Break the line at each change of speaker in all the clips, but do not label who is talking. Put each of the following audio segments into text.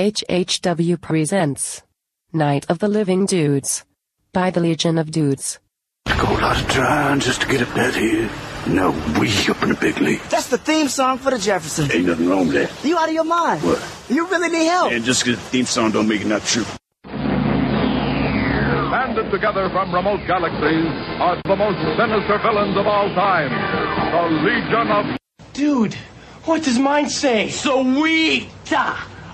HHW presents Night of the Living Dudes by the Legion of Dudes.
Go a lot of trying just to get a bed here. Now we up in the big league.
That's the theme song for the Jeffersons.
Ain't nothing wrong with that.
You out of your mind?
What?
You really need help.
And just 'cause the theme song don't make it not true.
Banded together from remote galaxies are the most sinister villains of all time. The Legion of
Dude, what does mine say?
So Sweet.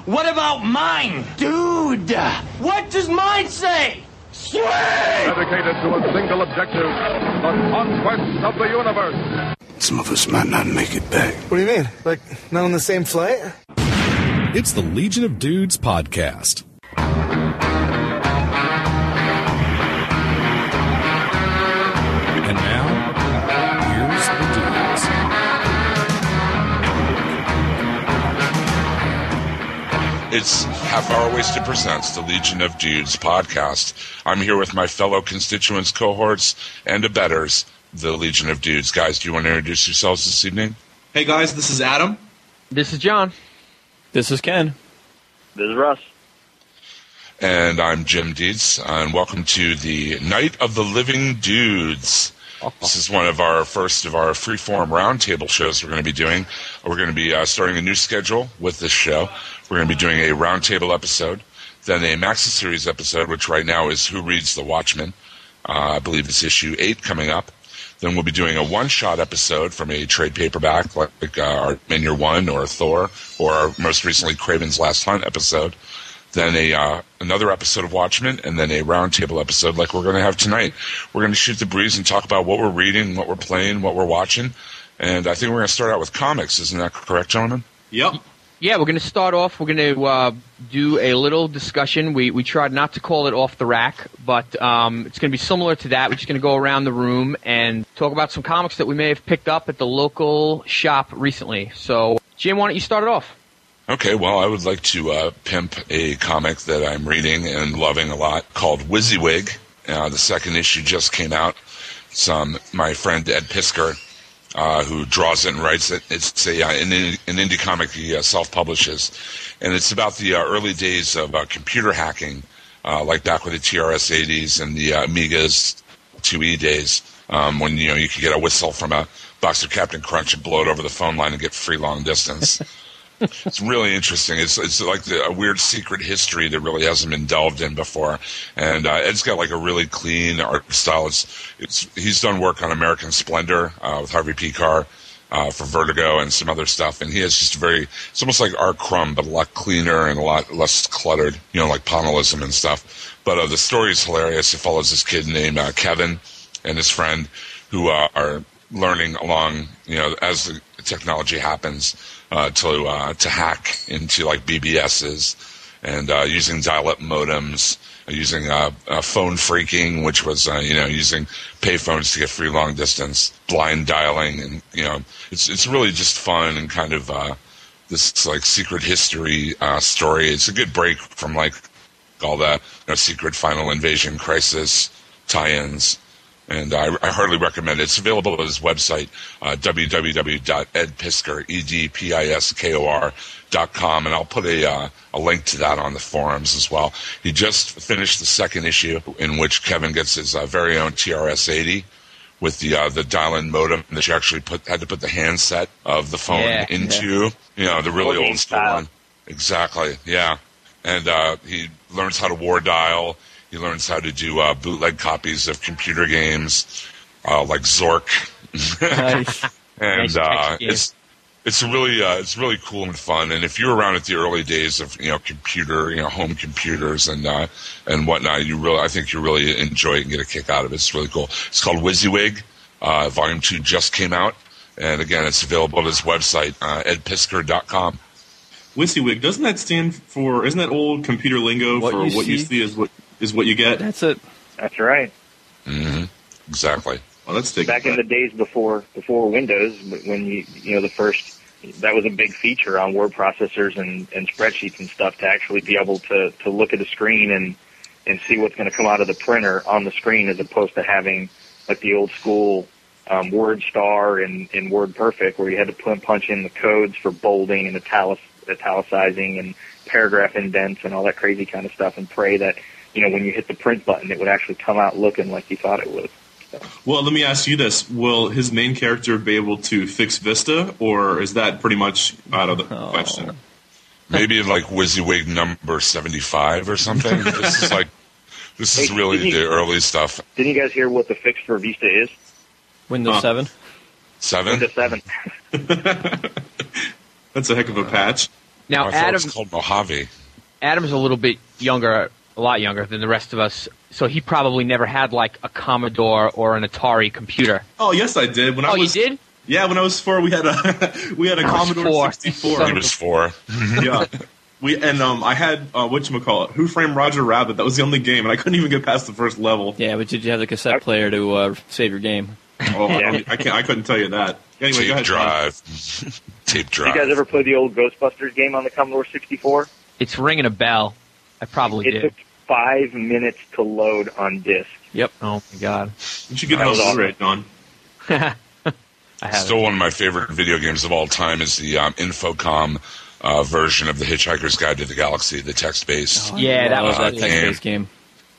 What about mine?
Dude, what does mine say? Sweet!
dedicated to a single objective, the conquest of the universe.
Some of us might not make it back.
What do you mean? Like, not on the same flight?
It's the Legion of Dudes podcast.
It's Half Hour Wasted Presents, the Legion of Dudes podcast. I'm here with my fellow constituents, cohorts, and abettors, the Legion of Dudes. Guys, do you want to introduce yourselves this evening?
Hey guys, this is Adam.
This is John.
This is Ken.
This is Russ.
And I'm Jim Dietz, and welcome to the Night of the Living Dudes. This is one of our first of our freeform roundtable shows we're going to be doing. We're going to be uh, starting a new schedule with this show. We're going to be doing a roundtable episode, then a Maxi Series episode, which right now is Who Reads the Watchmen. Uh, I believe it's issue eight coming up. Then we'll be doing a one-shot episode from a trade paperback, like uh, our Minior One or Thor, or our most recently Kraven's Last Hunt episode. Then a uh, another episode of Watchmen, and then a roundtable episode like we're going to have tonight. We're going to shoot the breeze and talk about what we're reading, what we're playing, what we're watching, and I think we're going to start out with comics. Isn't that correct, gentlemen?
Yep.
Yeah, we're going to start off. We're going to uh, do a little discussion. We we tried not to call it off the rack, but um, it's going to be similar to that. We're just going to go around the room and talk about some comics that we may have picked up at the local shop recently. So, Jim, why don't you start it off?
Okay, well, I would like to uh, pimp a comic that I'm reading and loving a lot called WYSIWYG. Uh, the second issue just came out. It's um, my friend Ed Piskor, uh, who draws it and writes it. It's a, uh, an, an indie comic he uh, self-publishes, and it's about the uh, early days of uh, computer hacking, uh, like back with the TRS-80s and the Amigas 2E days, um, when you know you could get a whistle from a box of Captain Crunch and blow it over the phone line and get free long distance. it's really interesting. It's it's like the, a weird secret history that really hasn't been delved in before. And uh, Ed's got like a really clean art style. It's it's he's done work on American Splendor uh, with Harvey Pekar. Uh, for Vertigo and some other stuff, and he has just very, it's almost like R. Crumb, but a lot cleaner and a lot less cluttered, you know, like Ponelism and stuff. But uh, the story is hilarious. It follows this kid named uh, Kevin and his friend who uh, are learning along, you know, as the technology happens, uh, to uh, to hack into like BBSs and uh, using dial-up modems, using uh, uh, phone phreaking, which was uh, you know using payphones to get free long distance, blind dialing, and you know it's it's really just fun and kind of this like secret history story. It's a good break from like all the you know, secret Final Invasion Crisis tie-ins and I, I heartily recommend it. It's available at his website, uh, www.edpiskor, E-D-P-I-S-K-O-R dot com, and I'll put a, uh, a link to that on the forums as well. He just finished the second issue in which Kevin gets his uh, very own TRS-80 with the uh, the dial-in modem that you actually put had to put the handset of the phone
Yeah,
into, you know, the really
Old
school
style.
one. Exactly, yeah. And uh, he learns how to war dial. He learns how to do uh, bootleg copies of computer games, uh, like Zork.
Nice.
and
Nice
uh, it's it's really uh, it's really cool and fun. And if you're around at the early days of you know computer, you know home computers and uh, and whatnot, you really I think you really enjoy it and get a kick out of it. It's really cool. It's called WYSIWYG. Uh, volume two just came out, and again, it's available at his website, uh, edpiskor.com.
WYSIWYG, doesn't that stand for? Isn't that old computer lingo
What
for
you
what you
see-
see is what is what you get?
That's it.
That's right.
hmm Exactly.
Well, let's take
Back in the days before before Windows, when you you know the first that was a big feature on word processors and, and spreadsheets and stuff to actually be able to to look at a screen and and see what's going to come out of the printer on the screen as opposed to having like the old school um, Word Star and, and Word Perfect where you had to put, punch in the codes for bolding and italic, italicizing and paragraph indents and all that crazy kind of stuff, and pray that you know when you hit the print button, it would actually come out looking like you thought it would.
Well, let me ask you this: Will his main character be able to fix Vista, or is that pretty much out of the oh. question?
Maybe like WYSIWYG number seventy-five or something. this is like this is
Hey,
really
did you-
the early stuff.
Didn't you guys hear what the fix for Vista is?
Windows
Huh.
7.
Seven.
Windows Seven.
That's a heck of a patch.
Now,
I thought it
Adam,
was called Mojave.
Adam's a little bit younger, a lot younger than the rest of us, so he probably never had like a Commodore or an Atari computer.
Oh yes, I did. When I
Oh, you
was
did?
yeah, when I was four, we had a we had a
I
Commodore
four.
sixty four.
He was four.
yeah. We and um, I had uh, what you call it, Who Framed Roger Rabbit. That was the only game, and I couldn't even get past the first level.
Yeah, but did you have the cassette player to uh, save your game?
Oh, I, don't- I can't. I couldn't tell you that. Anyway,
Tape
go ahead.
Drive. Tape
Did
drive.
you guys ever play the old Ghostbusters game on the Commodore 64?
It's ringing a bell. I probably
It
did.
took five minutes to load on disc.
Yep.
Oh my god.
You should get
That
it
was
on
awesome.
Blu-ray, Don.
I have
Still one of my favorite video games of all time is the um, Infocom uh, version of the Hitchhiker's Guide to the Galaxy, the text-based.
it. Yeah, that was
Uh,
that
game.
text-based game.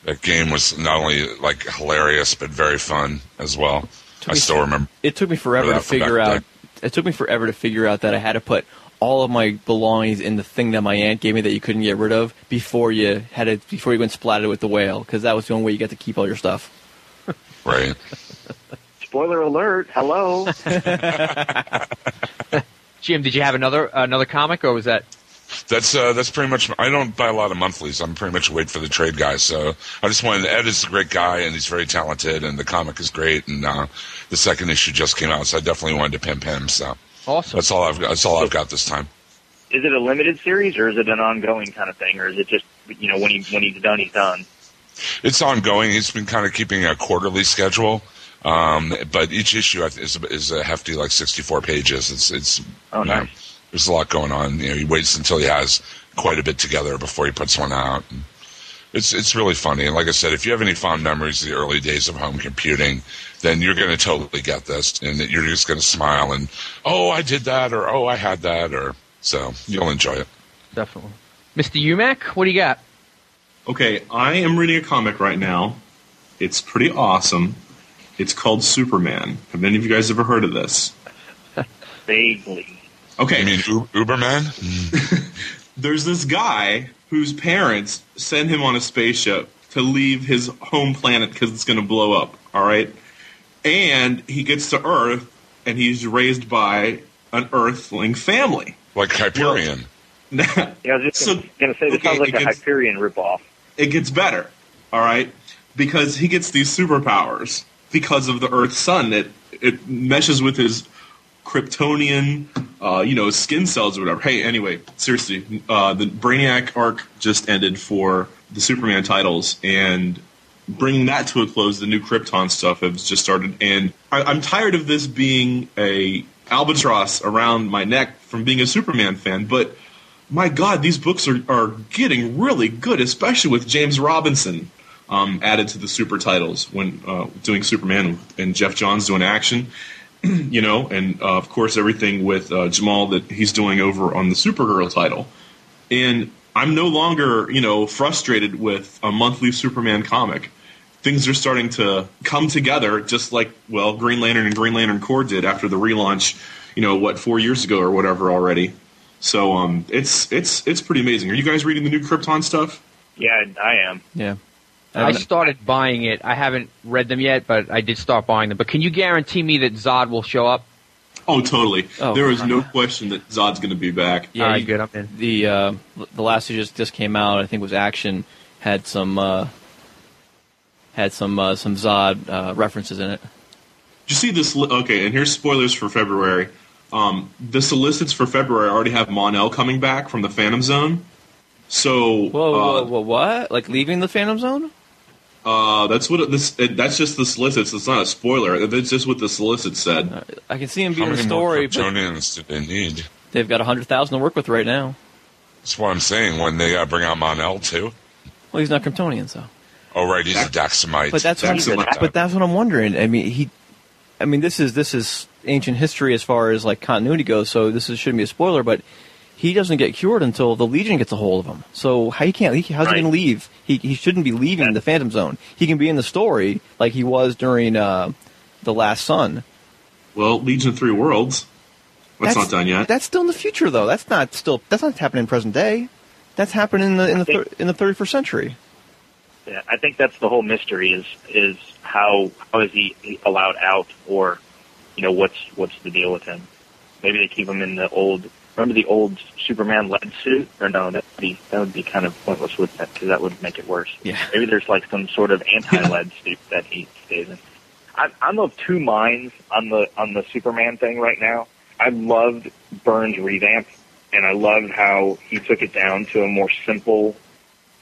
That game was not only like hilarious but very fun as well. I still
so-
remember.
It took me forever to figure out. It took me forever to figure out that I had to put all of my belongings in the thing that my aunt gave me that you couldn't get rid of before you had it before you went splatted with the whale because that was the only way you got to keep all your stuff.
Right.
Spoiler alert! Hello.
Jim, did you have another another comic, or was that?
That's uh, that's pretty much. I don't buy a lot of monthlies. I'm pretty much wait for the trade guys. So I just wanted. Ed is a great guy and he's very talented, and the comic is great. And uh, the second issue just came out, so I definitely wanted to pimp him. So
Awesome.
that's all I've got. That's all I've got this time.
is it a limited series or is it an ongoing kind of thing, or is it just you know when he when he's done, he's done?
It's ongoing. He's been kind of keeping a quarterly schedule, um, but each issue is is a hefty like 64 pages. It's it's
Oh,
you know, there's a lot going on. You know, he waits until he has quite a bit together before he puts one out. And it's it's really funny. And like I said, if you have any fond memories of the early days of home computing, then you're going to totally get this, and you're just going to smile and oh, I did that, or oh, I had that, or so you'll enjoy it.
Definitely. Mr. Umac, what do you got?
Okay, I am reading a comic right now. It's pretty awesome. It's called Superman. Have any of you guys ever heard of this?
Vaguely.
Okay.
You mean U- Uberman?
There's this guy whose parents send him on a spaceship to leave his home planet because it's going to blow up. All right, and he gets to Earth and he's raised by an Earthling family.
Like Hyperion.
Yeah, I was just
So-
going to say this
okay,
sounds like
it
a
gets-
Hyperion ripoff.
it gets better, all right, because he gets these superpowers because of the Earth sun. It it meshes with his Kryptonian, uh, you know, skin cells or whatever. Hey, anyway, seriously, uh, the Brainiac arc just ended for the Superman titles, and bringing that to a close, the new Krypton stuff has just started, and I, I'm tired of this being a albatross around my neck from being a Superman fan, but my God, these books are, are getting really good, especially with James Robinson um, added to the super titles when uh, doing Superman and Geoff Johns doing action, you know, and uh, of course everything with uh, Jamal that he's doing over on the Supergirl title. And I'm no longer, you know, frustrated with a monthly Superman comic. Things are starting to come together, just like well, Green Lantern and Green Lantern Corps did after the relaunch, you know, what four years ago or whatever already. So um, it's it's it's pretty amazing. Are you guys reading the new Krypton stuff?
Yeah, I am.
Yeah.
I started buying it. I haven't read them yet, but I did start buying them. But can you guarantee me that Zod will show up?
Oh, totally.
Oh,
there is no question that Zod's going to be back.
Yeah,
All right,
you-
good. I'm in.
The uh, the last issue just just came out. I think was Action had some uh, had some uh, some Zod uh, references in it.
Did you see this? Li- okay, and here's spoilers for February. Um, the solicits for February already have Mon-El coming back from the Phantom Zone. So
Whoa, whoa,
uh,
whoa, what? Like leaving the Phantom Zone?
uh, that's what it, this. It, that's just the solicits. It's not a spoiler. That's just what the solicits said.
I can see him
How
being in the
many more
story, but
Kryptonians do they need?
they've got hundred thousand to work with right now.
That's what I'm saying. When they uh, bring out Mon-El too.
Well, he's not Kryptonian, so.
Oh right, he's a Daxamite.
But that's what I'm, but that's what I'm wondering. I mean, he, I mean, this is this is ancient history as far as like continuity goes. So this is, shouldn't be a spoiler. But he doesn't get cured until the Legion gets a hold of him. So how he can't? He, how's he
Right.
going to leave? He he shouldn't be leaving the Phantom Zone. He can be in the story like he was during uh, the Last Son.
Well, Legion of Three Worlds. That's, not done yet.
That's still in the future, though. That's not still. That's not happening in present day. That's happening in the in the thir- in the thirty first century.
I think that's the whole mystery is is how how is he allowed out or you know what's what's the deal with him? Maybe they keep him in the old. Remember the old Superman lead suit? Or no, that would be that would be kind of pointless with that because that would make it worse.
Yeah.
Maybe there's like some sort of anti-lead suit that he stays in. I, I'm of two minds on the on the Superman thing right now. I loved Byrne's revamp, and I loved how he took it down to a more simple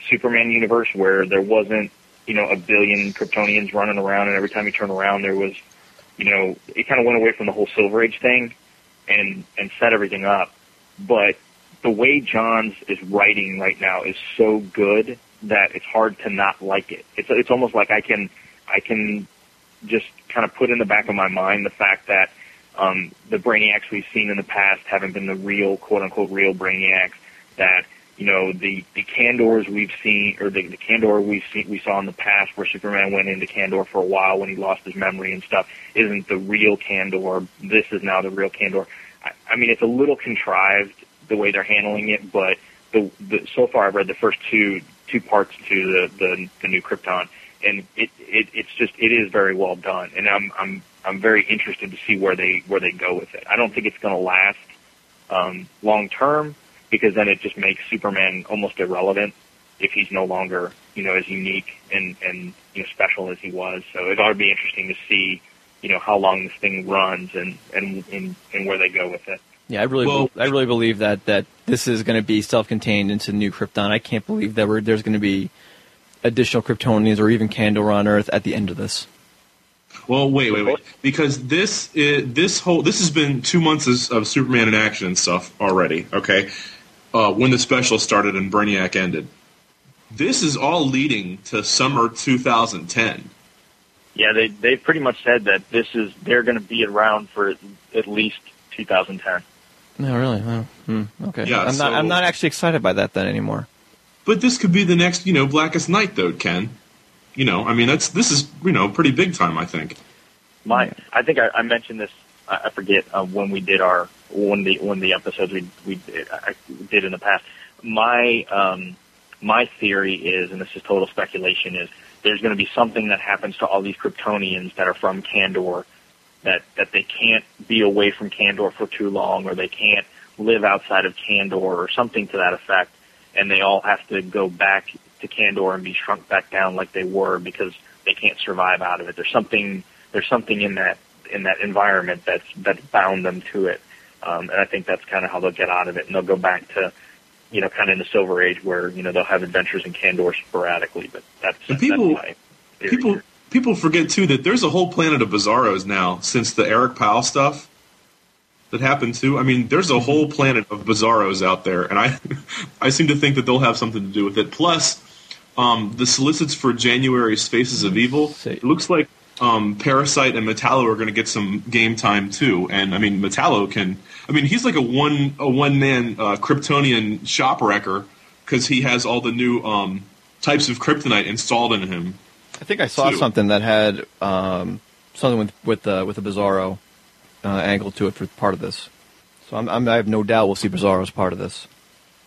Superman universe where there wasn't, you know, a billion Kryptonians running around, and every time you turn around, there was, you know, it kind of went away from the whole Silver Age thing, and and set everything up. But the way Johns is writing right now is so good that it's hard to not like it. It's it's almost like I can I can just kind of put in the back of my mind the fact that um, the Brainiacs we've seen in the past haven't been the real quote unquote real Brainiacs. That you know the the Kandors we've seen or the, the Kandor we see we saw in the past where Superman went into Kandor for a while when he lost his memory and stuff isn't the real Kandor. This is now the real Kandor. I, I mean, it's a little contrived the way they're handling it, but the, the so far I've read the first two two parts to the the, the new Krypton, and it, it it's just it is very well done, and I'm I'm I'm very interested to see where they where they go with it. I don't think it's going to last um, long term because then it just makes Superman almost irrelevant if he's no longer you know as unique and and you know special as he was. So it ought to be interesting to see you know how long this thing runs and and and, and where they go with it.
Yeah, I really,
Well-
I really believe that that this is going to be self-contained into New Krypton. I can't believe that we're, there's going to be additional Kryptonians or even Kandor on Earth at the end of this.
Well, wait, wait, wait. Because this is, this whole this has been two months of, of Superman in action and stuff already. Okay, uh, when the special started and Brainiac ended, this is all leading to summer 2010.
Yeah, they they pretty much said that this is they're going to be around for at least 2010.
No, really? Oh, hmm, okay.
Yeah,
I'm not. I'm not actually excited by that then anymore.
But this could be the next, you know, Blackest Night, though, Ken. You know, I mean, that's this is you know pretty big time. I think.
My, I think I, I mentioned this. I, I forget uh, when we did our one the one the episodes we we did, I did in the past. My um, my theory is, and this is total speculation, is there's going to be something that happens to all these Kryptonians that are from Kandor that that they can't be away from Kandor for too long, or they can't live outside of Kandor, or something to that effect, and they all have to go back to Kandor and be shrunk back down like they were because they can't survive out of it. There's something there's something in that in that environment that's that's bound them to it, um, and I think that's kind of how they'll get out of it, and they'll go back to you know kind of in the Silver Age where you know they'll have adventures in Kandor sporadically, but that's,
And people-
that's my theory.
People people forget too that there's a whole planet of Bizarros now since the Eric Powell stuff that happened too. I mean, there's a whole planet of Bizarros out there, and I I seem to think that they'll have something to do with it. Plus, um, the solicits for January's Faces of Evil. It looks like um, Parasite and Metallo are going to get some game time too. And I mean, Metallo can. I mean, he's like a one a one man uh, Kryptonian shop wrecker because he has all the new um, types of kryptonite installed in him.
I think I saw
Two.
something that had um, something with with uh, with a Bizarro uh, angle to it for part of this. So I'm, I'm, I have no doubt we'll see Bizarro as part of this.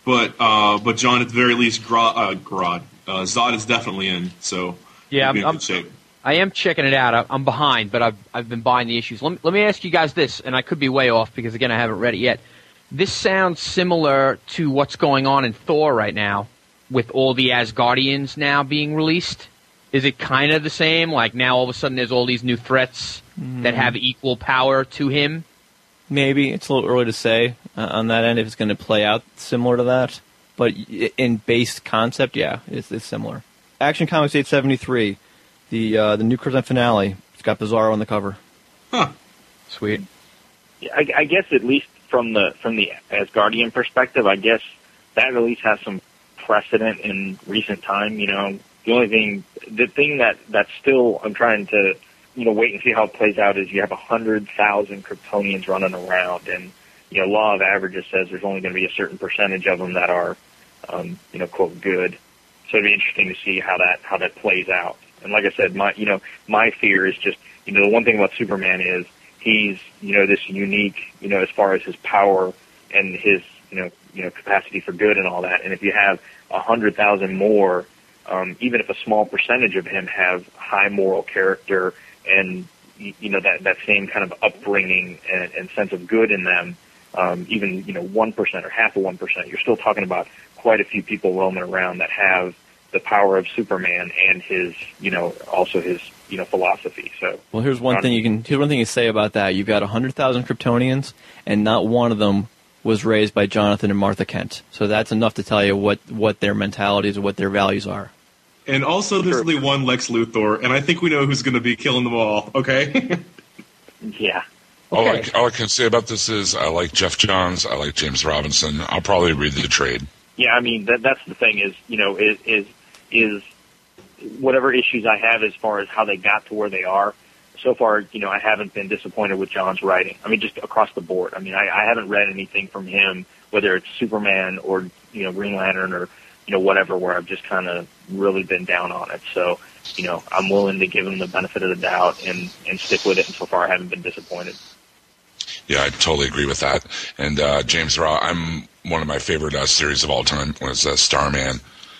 But uh, but John, at the very least, Gra- uh, Grodd, uh, Zod is definitely in. So
Yeah,
he'll be in
I'm-
good shape.
I am checking it out. I- I'm behind, but I've I've been buying the issues. Let me, let me ask you guys this, and I could be way off because again I haven't read it yet. This sounds similar to what's going on in Thor right now, with all the Asgardians now being released. Is it kind of the same? Like now all of a sudden there's all these new threats that have equal power to him.
Maybe it's a little early to say uh, on that end if it's going to play out similar to that. But in base concept, yeah, it's, it's similar. Action Comics 873, the uh, the new Krypton finale. It's got Bizarro on the cover.
Huh.
Sweet.
Yeah, I, I guess at least from the from the Asgardian perspective, I guess that at least has some precedent in recent time. You know, the only thing, the thing that that's still I'm trying to you know wait and see how it plays out is you have a hundred thousand Kryptonians running around, and you know, law of averages says there's only going to be a certain percentage of them that are, um, you know, quote good. So it'd be interesting to see how that how that plays out. And like I said, my you know my fear is just you know the one thing about Superman is he's you know this unique you know as far as his power and his you know you know capacity for good and all that. And if you have a hundred thousand more, um, even if a small percentage of him have high moral character and you know that that same kind of upbringing and, and sense of good in them, um, even you know one percent or half of one percent, you're still talking about quite a few people roaming around that have the power of Superman and his you know also his you know philosophy. So
Well, here's one thing you can here's one thing you say about that. You've got 100,000 Kryptonians, and not one of them was raised by Jonathan and Martha Kent. So that's enough to tell you what what their mentalities and what their values are.
And also, there's only one Lex Luthor, and I think we know who's going to be killing them all. Okay.
yeah.
All, I, all I can say about this is I like Geoff Johns. I like James Robinson. I'll probably read the trade.
Yeah, I mean that that's the thing is you know is is is whatever issues I have as far as how they got to where they are. So far, you know, I haven't been disappointed with John's writing. I mean, just across the board. I mean, I, I haven't read anything from him, whether it's Superman or you know Green Lantern or you know whatever, where I've just kind of really been down on it. So, you know, I'm willing to give him the benefit of the doubt and and stick with it. And so far, I haven't been disappointed.
Yeah, I totally agree with that. And uh, James Raw, I'm one of my favorite uh, series of all time was uh, Starman.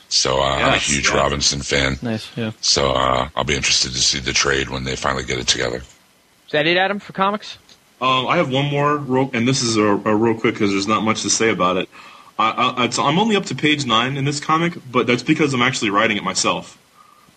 So uh, I'm a huge
yeah.
Robinson fan.
Nice, yeah.
So uh, I'll be interested to see the trade when they finally get it together.
Is that it, Adam, for comics?
Um, I have one more, real, and this is a, a real quick because there's not much to say about it. I, I, it's, I'm only up to page nine in this comic, but that's because I'm actually writing it myself.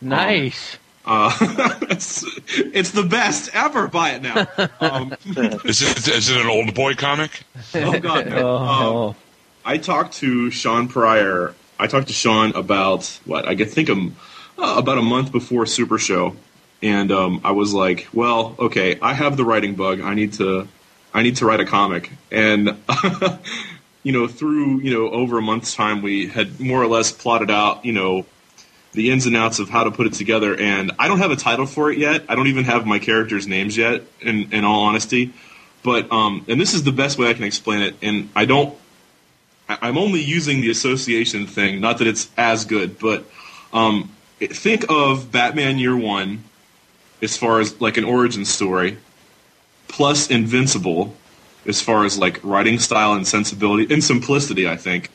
Nice.
Uh, it's, it's the best ever. Buy it now. Um,
is it is it an old boy comic?
oh God! No. Um, I talked to Sean Pryor. I talked to Sean about what I think um, uh, about a month before Super Show, and um, I was like, "Well, okay, I have the writing bug. I need to, I need to write a comic." And you know, through you know over a month's time, we had more or less plotted out, you know, the ins and outs of how to put it together. And I don't have a title for it yet. I don't even have my characters' names yet. In in all honesty, but um, and this is the best way I can explain it. And I don't. I'm only using the association thing. Not that it's as good, but um, think of Batman Year One as far as like an origin story, plus Invincible as far as like writing style and sensibility and simplicity. I think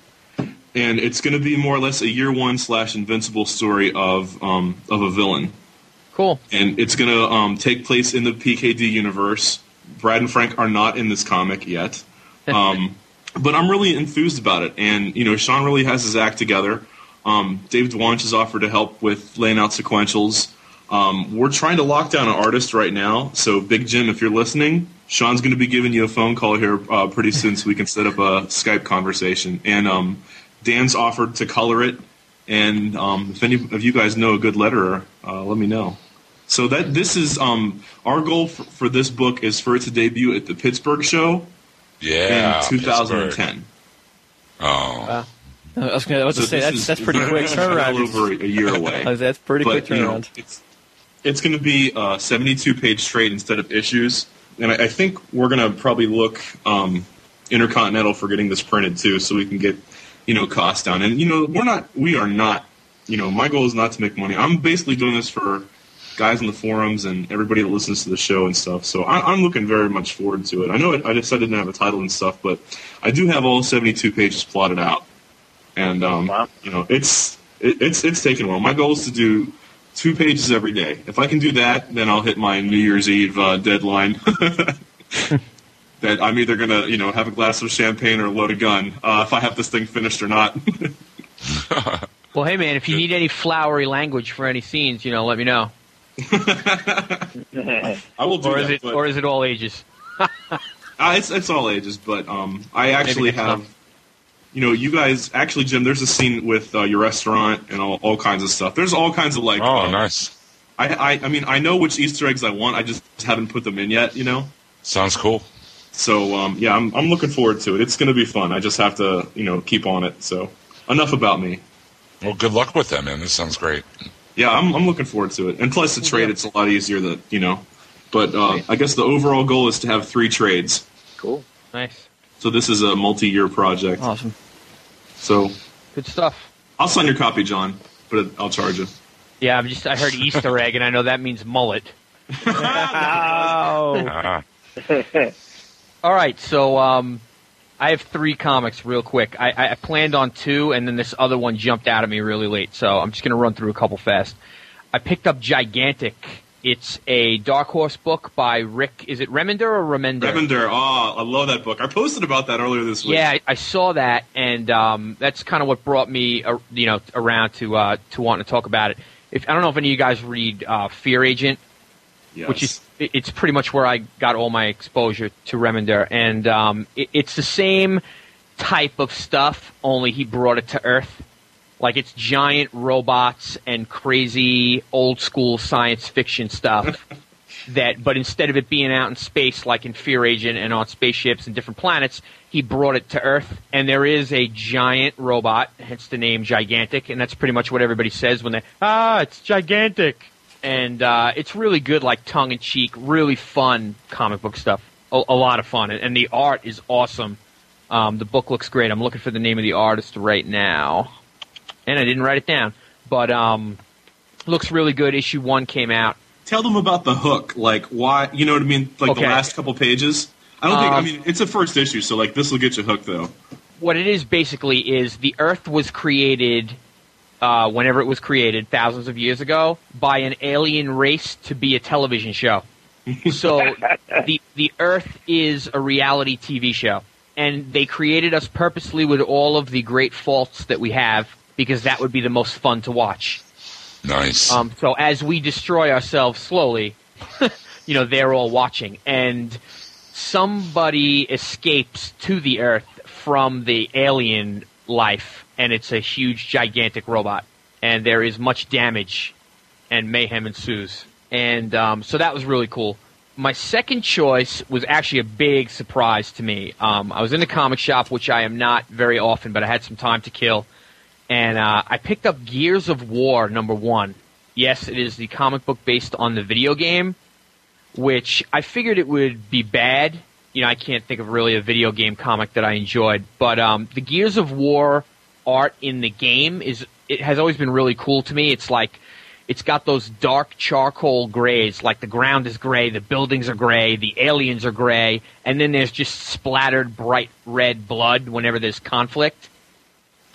and it's going to be more or less a year one slash invincible story of um, of a villain.
Cool.
And it's going to um, take place in the PKD universe. Brad and Frank are not in this comic yet, um, but I'm really enthused about it. And you know, Sean really has his act together. Um, David Dwanch has offered to help with laying out sequentials. Um, we're trying to lock down an artist right now. So, Big Jim, if you're listening, Sean's going to be giving you a phone call here uh, pretty soon, so we can set up a Skype conversation. And um, Dan's offered to color it. And um, if any of you guys know a good letterer, uh, let me know. So that this is um, our goal for, for this book is for it to debut at the Pittsburgh show
Yeah,
in 2010.
I
Oh, Wow.
I was going to
So
say that's
is
that's pretty quick
well
turnaround.
over a year away.
Uh, that's pretty
But,
quick
you know,
turnaround.
it's it's going to be a 72 page trade instead of issues, and I, I think we're going to probably look um, intercontinental for getting this printed too, so we can get you know costs down. And you know we're not we are not you know my goal is not to make money. I'm basically doing this for guys in the forums and everybody that listens to the show and stuff. So I, I'm looking very much forward to it. I know it, I just I didn't have a title and stuff, but I do have all 72 pages plotted out, and um, you know it's it, it's it's taken a while. My goal is to do two pages every day. If I can do that, then I'll hit my New Year's Eve uh, deadline. that I'm either gonna you know have a glass of champagne or load a gun uh, if I have this thing finished or not.
Well, hey man, if you need any flowery language for any scenes, you know, let me know.
I will do
or is
that,
it
but-
or is it all ages?
Uh, it's it's all ages, but um, I actually have.
time.
You know, you guys actually, Jim. There's a scene with uh, your restaurant and all, all kinds of stuff. There's all kinds of like.
oh,
uh,
nice.
I, I I mean, I know which Easter eggs I want. I just haven't put them in yet. You know.
Sounds cool.
So um, yeah, I'm I'm looking forward to it. It's going to be fun. I just have to you know keep on it. So enough about me.
Well, good luck with that, man. This sounds great.
Yeah, I'm I'm looking forward to it. And plus, the trade it's a lot easier that you know. But uh, I guess the overall goal is to have three trades.
Cool.
Nice.
So this is a multi-year project.
Awesome.
So
Good stuff.
I'll sign your copy, John, but I'll charge you.
Yeah, I'm just I heard Easter egg, and I know that means mullet.
Ah.
All right, so um, I have three comics real quick. I, I planned on two, and then this other one jumped out at me really late, so I'm just going to run through a couple fast. I picked up Gigantic. It's a Dark Horse book by Rick. Is it Remender or Remender?
Remender, oh, I love that book. I posted about that earlier this week.
Yeah, I, saw that, and um, that's kind of what brought me, uh, you know, around to uh, to wanting to talk about it. If I don't know if any of you guys read uh, Fear Agent,
Yes.
which is it's pretty much where I got all my exposure to Remender, and um, it, it's the same type of stuff, only he brought it to Earth. Like it's giant robots and crazy old school science fiction stuff. that, but instead of it being out in space like in Fear Agent and on spaceships and different planets, he brought it to Earth. And there is a giant robot, hence the name Gigantic, and that's pretty much what everybody says when they ah, it's gigantic and uh, it's really good, like tongue in cheek, really fun comic book stuff. A, a lot of fun, and, and the art is awesome. Um, the book looks great. I'm looking for the name of the artist right now, and I didn't write it down, but um, looks really good. Issue one came out.
Tell them about the hook. Like why? You know what I mean? Like
Okay.
the last couple pages. I don't think. I
Um,
mean, it's a first issue, so like this will get you hooked though.
What it is basically is the Earth was created. Uh, whenever it was created, thousands of years ago, by an alien race to be a television show. So the the Earth is a reality TV show, and they created us purposely with all of the great faults that we have because that would be the most fun to watch.
Nice.
Um, so as we destroy ourselves slowly, you know they're all watching, and somebody escapes to the Earth from the alien life, and it's a huge, gigantic robot, and there is much damage, and mayhem ensues, and um, so that was really cool. My second choice was actually a big surprise to me. Um, I was in the comic shop, which I am not very often, but I had some time to kill and uh, I picked up Gears of War number one. Yes, it is the comic book based on the video game, which I figured it would be bad. You know, I can't think of really a video game comic that I enjoyed, but um, the Gears of War art in the game is it has always been really cool to me. It's like it's got those dark charcoal grays, like the ground is gray, the buildings are gray, the aliens are gray, and then there's just splattered bright red blood whenever there's conflict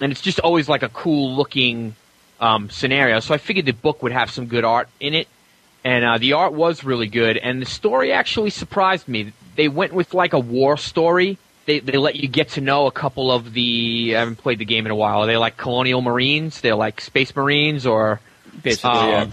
and it's just always like a cool looking um, scenario. So I figured the book would have some good art in it, and uh, the art was really good, and the story actually surprised me. They went with like a war story. They they let you get to know a couple of the. I haven't played the game in a while. Are they like colonial marines? They're like space marines or
Basically,
um,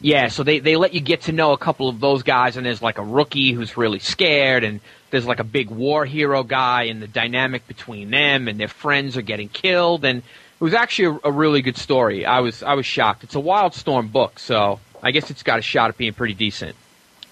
yeah.
so they, they let you get to know a couple of those guys, and there's like a rookie who's really scared, and there's like a big war hero guy, and the dynamic between them and their friends are getting killed, and it was actually a, a really good story. I was I was shocked. It's a Wildstorm book, so I guess it's got a shot at being pretty decent.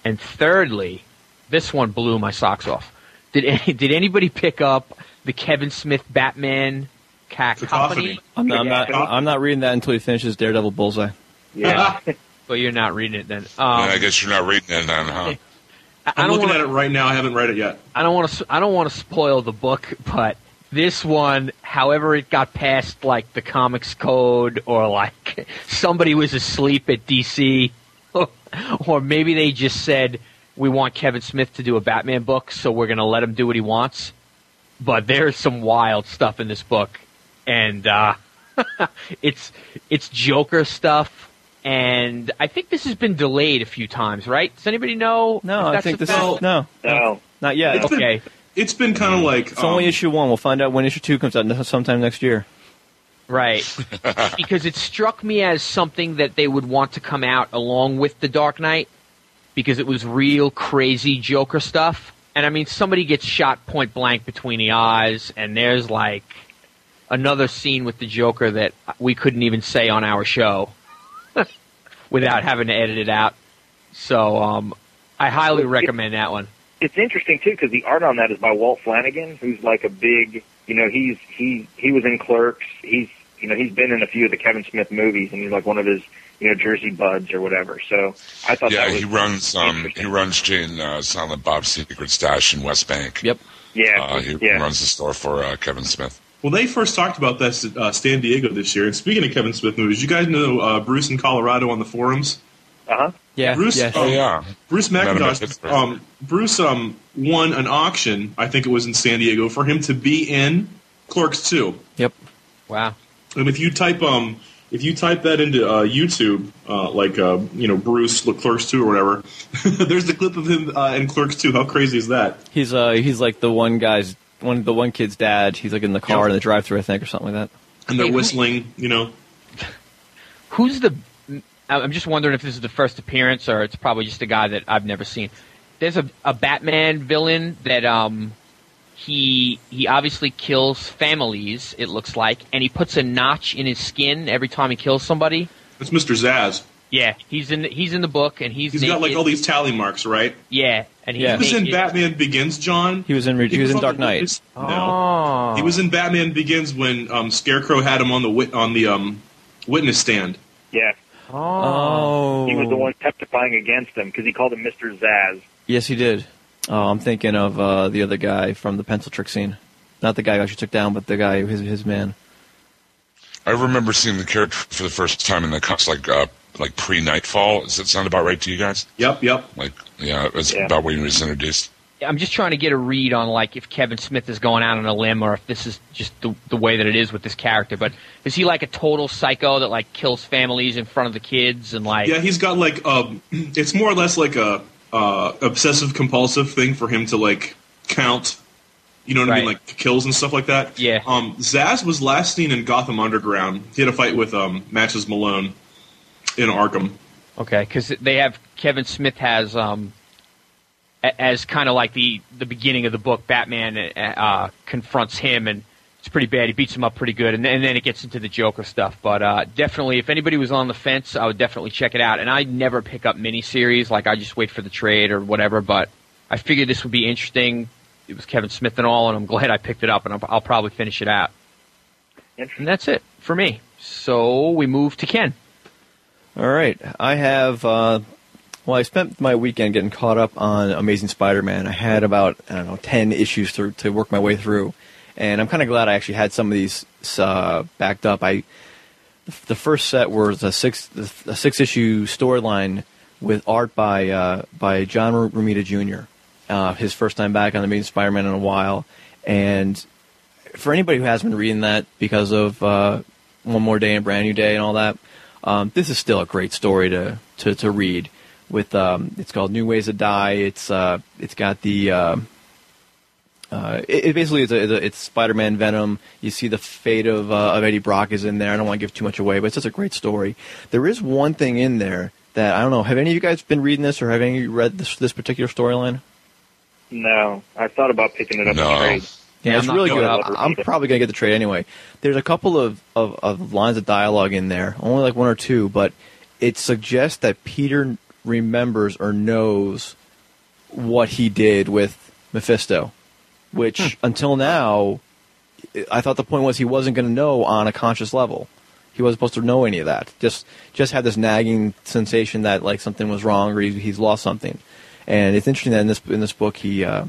And thirdly, this one blew my socks off. Did any, did anybody pick up the Kevin Smith Batman cacophony?
I'm not, I'm not. I'm not reading that until he finishes Daredevil Bullseye.
Yeah.
Well, you're not reading it then. Um,
Yeah, I guess you're not reading it then, huh?
I- I
I'm looking
wanna-
at it right now. I haven't read it yet.
I don't want to. I don't want to spoil the book, but this one, however it got past like the comics code, or like somebody was asleep at DC, or maybe they just said we want Kevin Smith to do a Batman book, so we're going to let him do what he wants. But there's some wild stuff in this book, and uh, it's it's Joker stuff. And I think this has been delayed a few times, right? Does anybody know?
No,
if
I think this is no,
No.
not yet.
It's been-
Okay.
It's been kind of like
It's only
um,
issue one. We'll find out when issue two comes out sometime next year.
Right. because it struck me as something that they would want to come out along with The Dark Knight because it was real crazy Joker stuff. And I mean, somebody gets shot point blank between the eyes, and there's like another scene with the Joker that we couldn't even say on our show without having to edit it out. So, um, I highly recommend that one.
it's interesting too because the art on that is by Walt Flanagan, who's like a big, you know, he's he he was in Clerks. He's you know he's been in a few of the Kevin Smith movies, and he's like one of his you know Jersey buds or whatever. So I thought
yeah,
that was
he runs um he runs Jay and uh, Silent Bob's Secret Stash in West Bank.
Yep.
Yeah,
Uh, he
yeah.
runs the store for uh, Kevin Smith.
Well, they first talked about this at uh, San Diego this year. And speaking of Kevin Smith movies, you guys know uh, Bruce in Colorado on the forums.
Uh huh.
Yeah.
Bruce.
yes.
um,
Oh yeah.
Bruce
Met
McIntosh. Um, Bruce um, won an auction. I think it was in San Diego for him to be in Clerks Two.
Yep.
Wow.
And if you type um, if you type that into uh, YouTube, uh, like uh, you know Bruce Clerks Two or whatever, there's the clip of him uh, in Clerks Two. How crazy is that?
He's uh he's like the one guy's one the one kid's dad. He's like in the car
Yep.
in the drive-through, I think, or something like that.
And they're
Hey, who-
whistling. You know.
Who's the? I'm just wondering if this is the first appearance or it's probably just a guy that I've never seen. There's a, a Batman villain that um he he obviously kills families. It looks like, and he puts a notch in his skin every time he kills somebody.
It's Mr. Zsasz.
Yeah, he's in the, he's in the book, and he's
He's got like all these tally marks, right?
yeah, and he's
Yeah.
He was in. Batman Begins, John.
He was in he, was in Dark
the
Knight.
witness- No.
Oh.
He was in Batman Begins when um, Scarecrow had him on the wit- on the um, witness stand.
Yeah,
Oh.
he was the one testifying against him because he called him Mr. Zsasz.
Yes, he did. Oh, I'm thinking of uh, the other guy from the pencil trick scene. Not the guy who actually took down, but the guy, his his man.
I remember seeing the character for the first time in the comics, like uh, like pre Nightfall. Does that sound about right to you guys?
Yep, yep.
Like, yeah, it's
Yeah.
about when he was introduced.
I'm just trying to get a read on like if Kevin Smith is going out on a limb or if this is just the, the way that it is with this character. But is he like a total psycho that like kills families in front of the kids and like?
Yeah, he's got like um, it's more or less like a uh, obsessive compulsive thing for him to like count. You know what I mean, like kills and stuff like that.
Yeah.
Um, Zsasz was last seen in Gotham Underground. He had a fight with um, Matches Malone in Arkham.
Okay, because they have Kevin Smith has um, a- as kind of like the the beginning of the book. Batman uh, confronts him, and it's pretty bad. He beats him up pretty good, and then, and then it gets into the Joker stuff. But uh, definitely, if anybody was on the fence, I would definitely check it out. And I never pick up miniseries, like I just wait for the trade or whatever. But I figured this would be interesting. It was Kevin Smith and all, and I'm glad I picked it up, and I'll, I'll probably finish it out. And that's it for me. So we move to Ken.
All right, I have. Uh, well, I spent my weekend getting caught up on Amazing Spider-Man. I had about I don't know ten issues to to work my way through, and I'm kind of glad I actually had some of these uh, backed up. I the first set was a six a six issue storyline with art by uh, by John Romita Jr. Uh, his first time back on Amazing Spider-Man in a while, and for anybody who hasn't been reading that because of uh, One More Day and Brand New Day and all that, um, this is still a great story to to, to read. With um, it's called New Ways to Die. It's uh, it's got the uh, it, it basically is a, it's, a, it's Spider-Man Venom. You see the fate of uh, of Eddie Brock is in there. I don't want to give too much away, but it's just a great story. There is one thing in there that I don't know. Have any of you guys been reading this, or have any of you read this this particular storyline?
No, I thought about picking it up
No.
trade.
Yeah,
Yeah,
it's
I'm not
really good. I- I'm probably going to get the trade anyway. There's a couple of, of, of lines of dialogue in there, only like one or two, but it suggests that Peter remembers or knows what he did with Mephisto, which until now, I thought the point was he wasn't going to know on a conscious level. He wasn't supposed to know any of that. Just just had this nagging sensation that like something was wrong or he, he's lost something. And it's interesting that in this in this book he uh,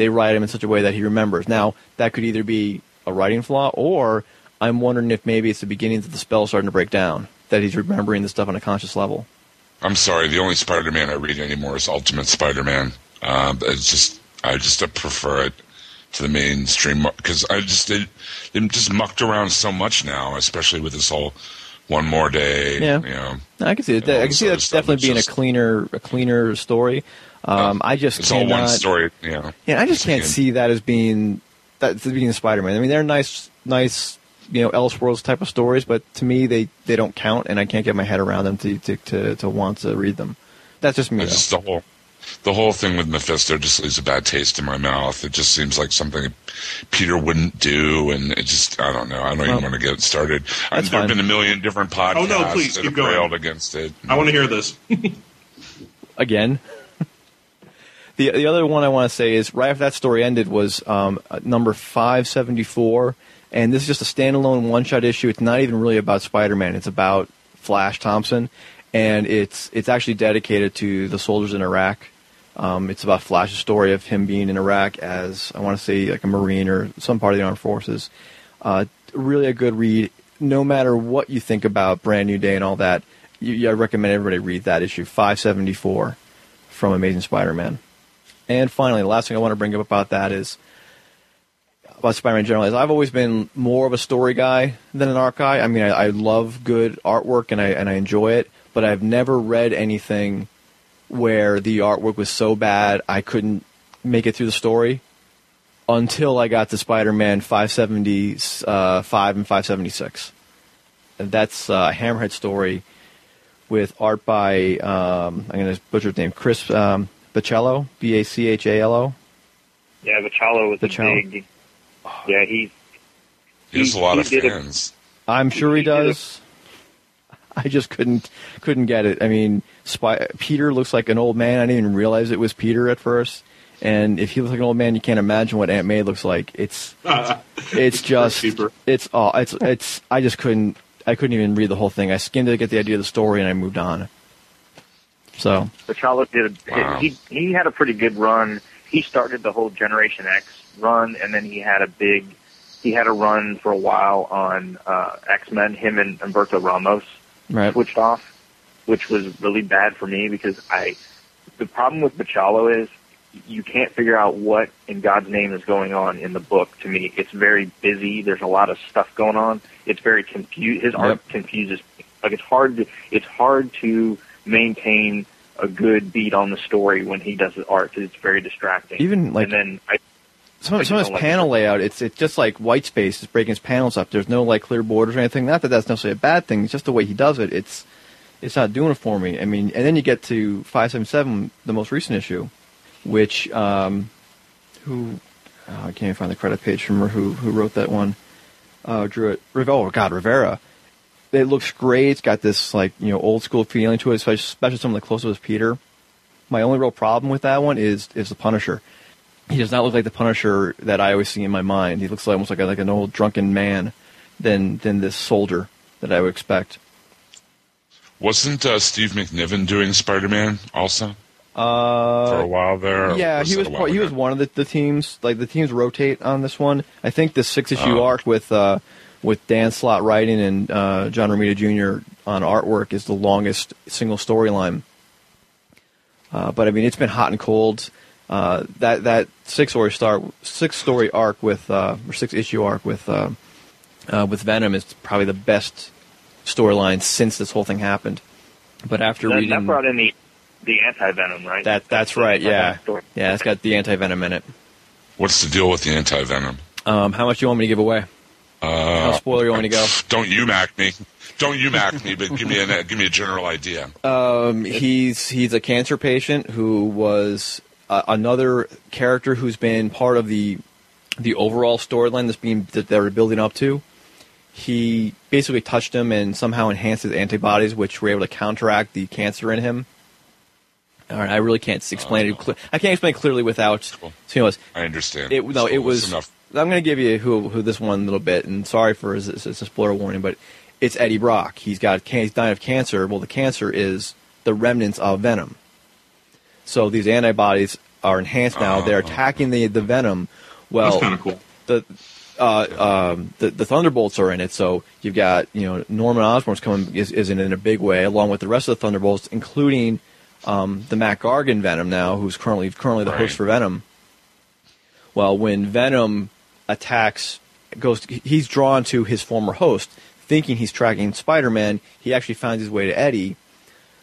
they write him in such a way that he remembers. Now, that could either be a writing flaw, or I'm wondering if maybe it's the beginnings of the spell starting to break down, that he's remembering this stuff on a conscious level.
I'm sorry, the only Spider-Man I read anymore is Ultimate Spider-Man. Uh, it's just I just uh, prefer it to the mainstream because I just they, they just mucked around so much now, especially with this whole one more day.
Yeah.
you know,
I can see it. I can see that
stuff,
definitely being
just-
a cleaner, a cleaner story. Um, I just
it's all one story. You know,
Yeah, I just can't see that as being that as being Spider-Man. I mean, they're nice, nice, you know, Elseworlds type of stories, but to me, they, they don't count, and I can't get my head around them to to, to, to want to read them. That's just me.
It's just the whole the whole thing with Mephisto just leaves a bad taste in my mouth. It just seems like something Peter wouldn't do, and it just I don't know. I don't
Well,
even want to get it started. I,
that's
there
fine.
have been a million different podcasts
Oh, no, please,
that
keep
have
going.
railed against it.
I want to hear this.
again. the the other one I want to say is right after that story ended was um, uh, number five seventy four. And this is just a standalone one-shot issue. It's not even really about Spider-Man. It's about Flash Thompson, and it's it's actually dedicated to the soldiers in Iraq. Um, it's about Flash's story of him being in Iraq as I want to say like a Marine or some part of the armed forces. Uh, really a good read. No matter what you think about Brand New Day and all that, you, I recommend everybody read that issue 574 from Amazing Spider-Man. And finally, the last thing I want to bring up about that is about Spider-Man in general is I've always been more of a story guy than an art guy. I mean, I, I love good artwork and I and I enjoy it, but I've never read anything where the artwork was so bad I couldn't make it through the story until I got to Spider-Man 575 uh, and 576. And that's a Hammerhead story with art by um, I'm going to butcher the name Chris um, Bachalo, B A C H A L O.
Yeah, Bachalo was
Bachalo.
a big. Yeah, he.
He has a lot of fans.
I'm sure he
He did a-
does. I just couldn't couldn't get it. I mean, Spy- Peter looks like an old man. I didn't even realize it was Peter at first. And if he looks like an old man, you can't imagine what Aunt May looks like. It's it's just it's all it's it's. I just couldn't I couldn't even read the whole thing. I skimmed it to get the idea of the story, and I moved on. So
Bachalo did. A,
Wow.
He he had a pretty good run. He started the whole Generation X run, and then he had a big. He had a run for a while on uh, X Men. Him and Humberto Ramos
right,
switched off, which was really bad for me because I. The problem with Bachalo is you can't figure out what in God's name is going on in the book. To me, it's very busy. There's a lot of stuff going on. It's very confused. His art confuses. Me. Like it's hard to it's hard to maintain a good beat on the story when he does the art because it's very distracting.
Even, like-
and then I
some, some of his
don't like
panel layout, it's it's just like white space. It's breaking his panels up. There's no like clear borders or anything. Not that that's necessarily a bad thing. It's just the way he does it. It's it's not doing it for me. I mean, and then you get to 577, the most recent issue, which um, who oh, I can't even find the credit page from who who wrote that one. Uh, drew it. Riv- Oh God, Rivera. It looks great. It's got this like you know old school feeling to it, especially, especially some of the closest with Peter. My only real problem with that one is is the Punisher. He does not look like the Punisher that I always see in my mind. He looks like, almost like a, like an old drunken man than than this soldier that I would expect.
Wasn't uh, Steve McNiven doing Spider-Man also
Uh,
for a while there?
yeah, he was
a while
part, he
ago?
was one of the, the teams. Like the teams rotate on this one. I think the six issue
Oh.
arc with uh, with Dan Slott writing and uh, John Romita Jr. on artwork is the longest single storyline. Uh, but I mean, it's been hot and cold. Uh, that that six story start six story arc with uh, or six issue arc with uh, uh, with Venom is probably the best storyline since this whole thing happened. But after
that,
reading
that brought in the the anti venom, right?
that, that's right. Yeah, yeah, it's got the anti venom in it.
What's the deal with the anti-venom?
Um, how much do you want me to give away?
Uh,
How spoiler you want me to go?
Don't you mac me? Don't you mac me? But give me a give me a general idea.
Um, he's he's a cancer patient who was uh, another character who's been part of the the overall storyline that's being that they're building up to. He basically touched him and somehow enhanced his antibodies, which were able to counteract the cancer in him. All right, I really can't explain it. Cle- I can't explain it clearly without. So, you know,
I understand.
It, no,
So
it was.
enough.
I'm going to give you who who this one a little bit, and sorry for it's, it's a spoiler warning, but it's Eddie Brock. He's got he's dying of cancer. Well, the cancer is the remnants of venom. So these antibodies are enhanced now. They're attacking the the venom. Well,
That's kinda cool.
The uh, um, the the Thunderbolts are in it, so you've got you know Norman Osborn's coming is, is in it in a big way, along with the rest of the Thunderbolts, including um, the Mac Gargan Venom now, who's currently currently the host for Venom. Well, when Venom attacks, goes, he's drawn to his former host, thinking he's tracking Spider-Man. He actually finds his way to Eddie.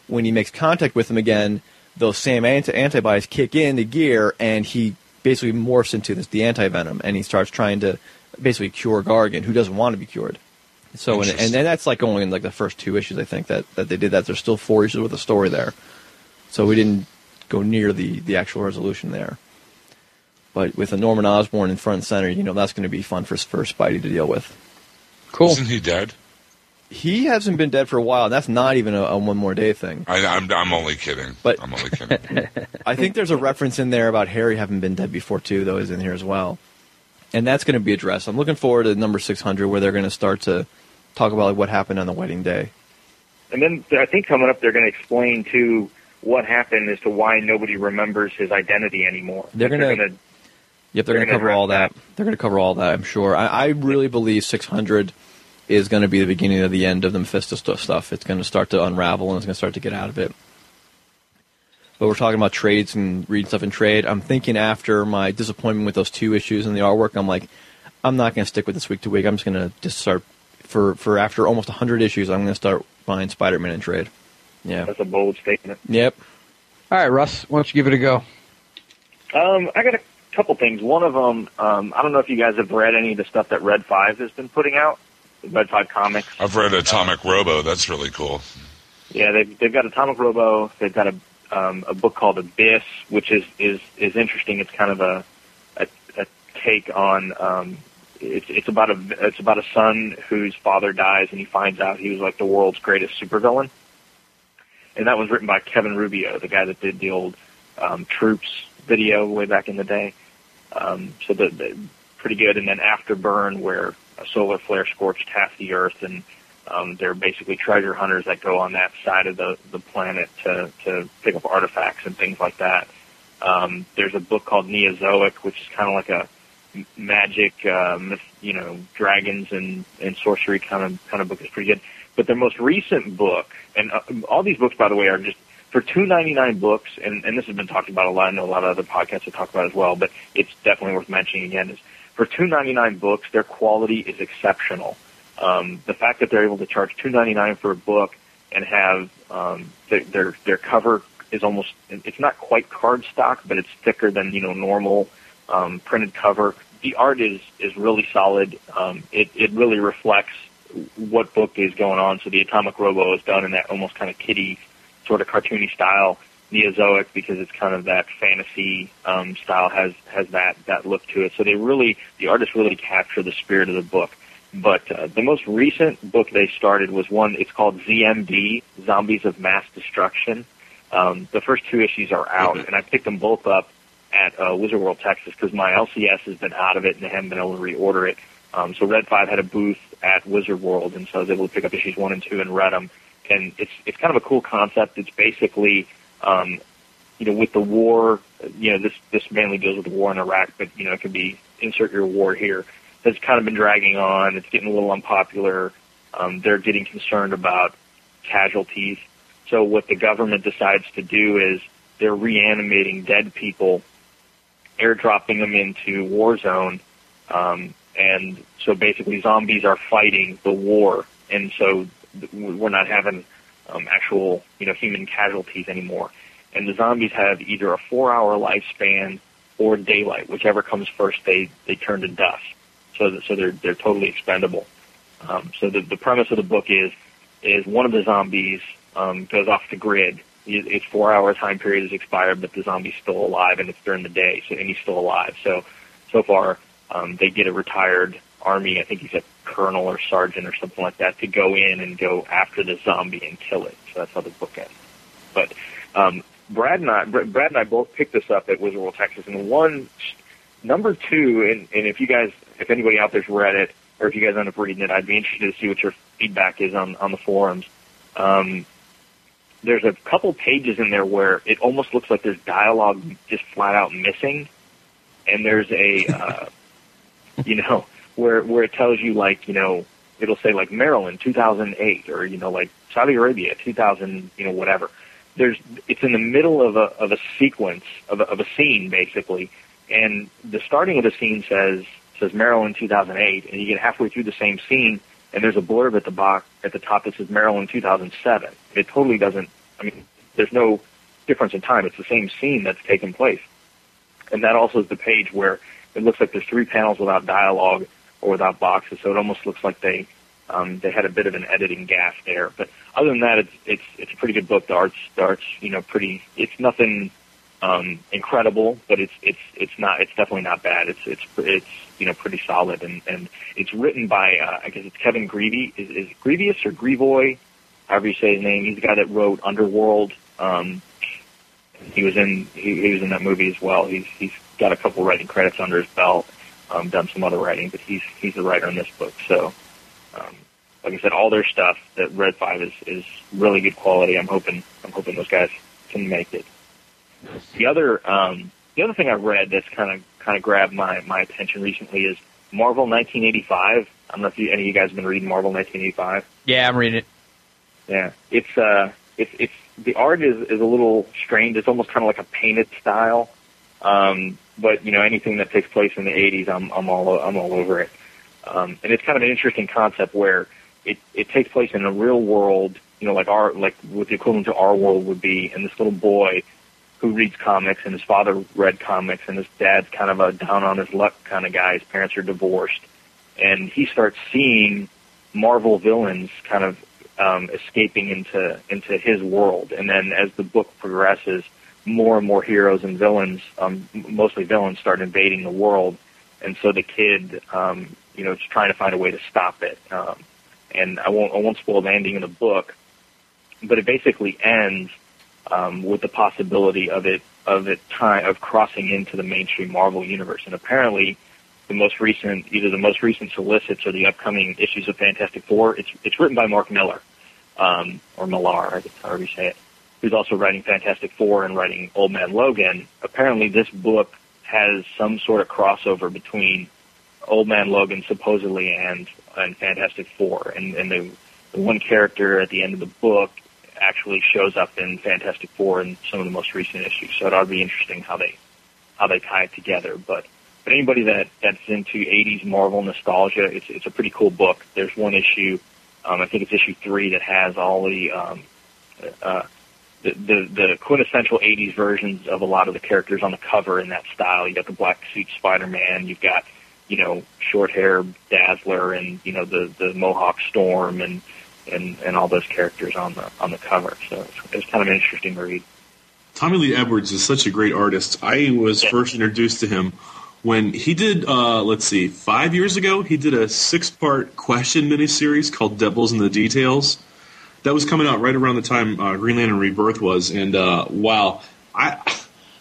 When he makes contact with him again, those same anti- antibodies kick in the gear, and he basically morphs into this the anti-venom, and he starts trying to basically cure Gargan, who doesn't want to be cured. So, and, and
Interesting.
then that's like only in like the first two issues, I think that, that they did that. There's still four issues with the story there, so we didn't go near the the actual resolution there. But with a Norman Osborn in front and center, you know that's going to be fun for for Spidey to deal with.
Cool. Isn't he dead?
He hasn't been dead for a while. and That's not even a, a one more day thing.
I, I'm I'm only kidding.
But-
I'm only kidding.
I think there's a reference in there about Harry having been dead before too, though, is in here as well. and that's going to be addressed. I'm looking forward to number 600 where they're going to start to talk about like what happened on the wedding day.
And then I think coming up, they're going to explain too what happened as to why nobody remembers his identity anymore.
They're gonna-
gonna
Yep, they're,
They're
going to cover all
address
that. They're going to cover all that. I'm sure. I, I really believe 600 is going to be the beginning of the end of the Mephisto stu- stuff. It's going to start to unravel and it's going to start to get out of it. But we're talking about trades and reading stuff in trade. I'm thinking after my disappointment with those two issues in the artwork, I'm like, I'm not going to stick with this week to week. I'm just going to just start for for after almost 100 issues. I'm going to start buying Spider-Man in trade. Yeah.
That's a bold statement.
Yep.
All right, Russ, why don't you give it a go?
Um, I got a couple things. One of them, um, I don't know if you guys have read any of the stuff that Red Five has been putting out. Red Five Comics.
I've read Atomic Robo. That's really cool.
Yeah, they've they've got Atomic Robo. They've got a um, a book called Abyss, which is is is interesting. It's kind of a a, a take on um, it's it's about a it's about a son whose father dies, and he finds out he was like the world's greatest supervillain. And that was written by Kevin Rubio, the guy that did the old um, Troops video way back in the day. Um, so the, the pretty good. And then Afterburn, where a solar flare scorched half the Earth, and um, they're basically treasure hunters that go on that side of the, the planet to, to pick up artifacts and things like that. Um, there's a book called Neozoic, which is kind of like a magic, uh, myth, you know, dragons and, and sorcery kind of kind of book. is pretty good. But their most recent book, and uh, all these books, by the way, are just for two ninety nine books, and, and this has been talked about a lot. I know a lot of other podcasts have talked about it as well, but it's definitely worth mentioning again. Is for two ninety nine books, their quality is exceptional. Um, the fact that they're able to charge two ninety nine for a book and have um, their, their their cover is almost it's not quite cardstock, but it's thicker than you know normal um, printed cover. The art is is really solid. Um, it it really reflects what book is going on. So the Atomic Robo is done in that almost kind of kitty sort of cartoony style. Neozoic because it's kind of that fantasy um, style has has that that look to it. So they really the artists really capture the spirit of the book. But uh, the most recent book they started was one. It's called ZMD, Zombies of Mass Destruction. Um, the first two issues are out, and I picked them both up at uh, Wizard World Texas because my LCS has been out of it and they haven't been able to reorder it. Um, so Red Five had a booth at Wizard World, and so I was able to pick up issues one and two and read them. And it's it's kind of a cool concept. It's basically um, you know, with the war, you know, this this mainly deals with the war in Iraq, but you know, it could be insert your war here. That's kind of been dragging on. It's getting a little unpopular. Um, they're getting concerned about casualties. So what the government decides to do is they're reanimating dead people, airdropping them into war zone, um, and so basically zombies are fighting the war, and so we're not having um, actual you know human casualties anymore. And the zombies have either a four-hour lifespan or daylight, whichever comes first. They they turn to dust, so that, so they're they're totally expendable. Um, so the the premise of the book is is one of the zombies um, goes off the grid. It- Its four-hour time period is expired, but the zombie's still alive, and it's during the day, so and he's still alive. So so far, um, they get a retired army. I think he's a colonel or sergeant or something like that to go in and go after the zombie and kill it. So that's how the book ends. But um, Brad and I, Brad and I both picked this up at Wizard World Texas, and one number two, and, and if you guys, if anybody out there's read it, or if you guys end up reading it, I'd be interested to see what your feedback is on on the forums. Um, there's a couple pages in there where it almost looks like there's dialogue just flat out missing, and there's a, uh, you know, where where it tells you like you know it'll say like Maryland 2008 or you know like Saudi Arabia 2000 you know whatever. There's it's in the middle of a of a sequence of a, of a scene basically, and the starting of the scene says says Maryland 2008, and you get halfway through the same scene, and there's a blurb at the box at the top that says Maryland 2007. It totally doesn't. I mean, there's no difference in time. It's the same scene that's taken place, and that also is the page where it looks like there's three panels without dialogue or without boxes, so it almost looks like they um, they had a bit of an editing gaff there. But other than that, it's it's it's a pretty good book. The art's the art's you know pretty. It's nothing um, incredible, but it's it's it's not it's definitely not bad. It's it's it's you know pretty solid, and and it's written by uh, I guess it's Kevin Greavy. Is, is Grievous or Grievoy, however you say his name. He's the guy that wrote Underworld. Um, he was in he, he was in that movie as well. He's he's got a couple writing credits under his belt. Um, done some other writing, but he's he's the writer on this book. So, um, like I said, all their stuff that Red Five is is really good quality. I'm hoping I'm hoping those guys can make it. The other um, the other thing I've read that's kind of kind of grabbed my my attention recently is Marvel 1985. I don't know if you, any of you guys have been reading Marvel 1985.
Yeah, I'm reading it.
Yeah, it's uh, it's it's the art is is a little strange. It's almost kind of like a painted style. Um, but you know, anything that takes place in the 80s, I'm I'm all I'm all over it. Um, and it's kind of an interesting concept where it it takes place in a real world. You know, like our like what the equivalent to our world would be, and this little boy who reads comics, and his father read comics, and his dad's kind of a down on his luck kind of guy. His parents are divorced, and he starts seeing Marvel villains kind of um, escaping into into his world. And then as the book progresses, more and more heroes and villains, um, mostly villains, start invading the world. And so the kid, um, you know, is trying to find a way to stop it. Um, and I won't I won't spoil the ending of the book, but it basically ends um, with the possibility of it of it time of crossing into the mainstream Marvel universe. And apparently, the most recent either the most recent solicits or the upcoming issues of Fantastic Four. It's it's written by Mark Miller, um, or Millar, however you say it. Who's also writing Fantastic Four and writing Old Man Logan. Apparently, this book has some sort of crossover between Old Man Logan supposedly and and Fantastic Four, and and the, the one character at the end of the book actually shows up in Fantastic Four in some of the most recent issues. So it ought to be interesting how they how they tie it together. But but anybody that that's into 80s Marvel nostalgia, it's it's a pretty cool book. There's one issue, um, I think it's issue three, that has all the um, uh, the, the the quintessential 80s versions of a lot of the characters on the cover in that style. You got the black suit Spider-Man, you've got you know short hair Dazzler, and you know the the Mohawk Storm, and and and all those characters on the on the cover. So it's, it's kind of an interesting read.
Tommy Lee Edwards is such a great artist. I was first introduced to him when he did, uh, let's see, five years ago, he did a six part question miniseries called Devils in the Details. That was coming out right around the time uh, Green Lantern Rebirth was. And uh, wow, I.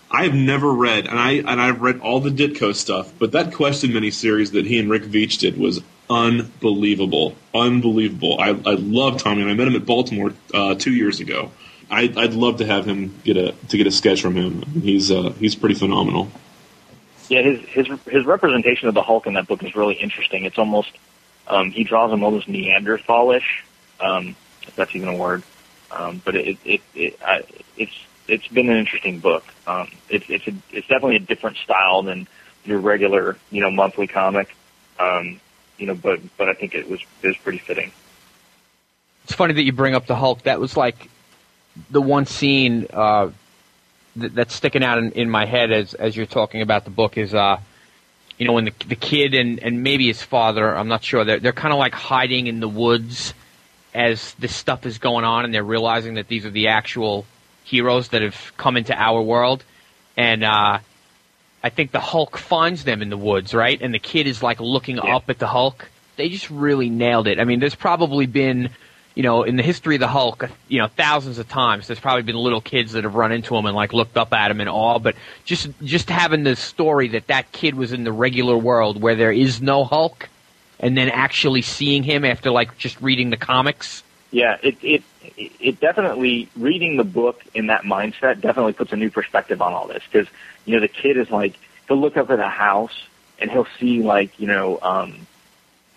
I have never read, and I and I've read all the Ditko stuff, but that question miniseries that he and Rick Veitch did was unbelievable, unbelievable. I, I love Tommy, and I met him at Baltimore uh, two years ago. I, I'd love to have him get a to get a sketch from him. He's uh, he's pretty phenomenal.
Yeah, his his his representation of the Hulk in that book is really interesting. It's almost um, he draws him almost Neanderthalish, um, if that's even a word. Um, but it it, it I, it's it's been an interesting book. Um, it's it's a, it's definitely a different style than your regular you know monthly comic. Um, you know, but but I think it was it was pretty fitting.
It's funny that you bring up the Hulk. That was like the one scene uh, th- that's sticking out in, in my head as as you're talking about the book is uh, you know when the the kid and and maybe his father, I'm not sure. They're they're kind of like hiding in the woods as this stuff is going on, and they're realizing that these are the actual heroes that have come into our world, and uh, I think the Hulk finds them in the woods, right? And the kid is like looking
Yeah.
up at the Hulk. They just really nailed it. I mean, there's probably been, you know, in the history of the Hulk, you know, thousands of times. There's probably been little kids that have run into him and like looked up at him in awe. But just just having the story that that kid was in the regular world where there is no Hulk, and then actually seeing him after like just reading the comics.
Yeah, it it it definitely reading the book in that mindset definitely puts a new perspective on all this because you know the kid is like he'll look up at a house and he'll see like you know um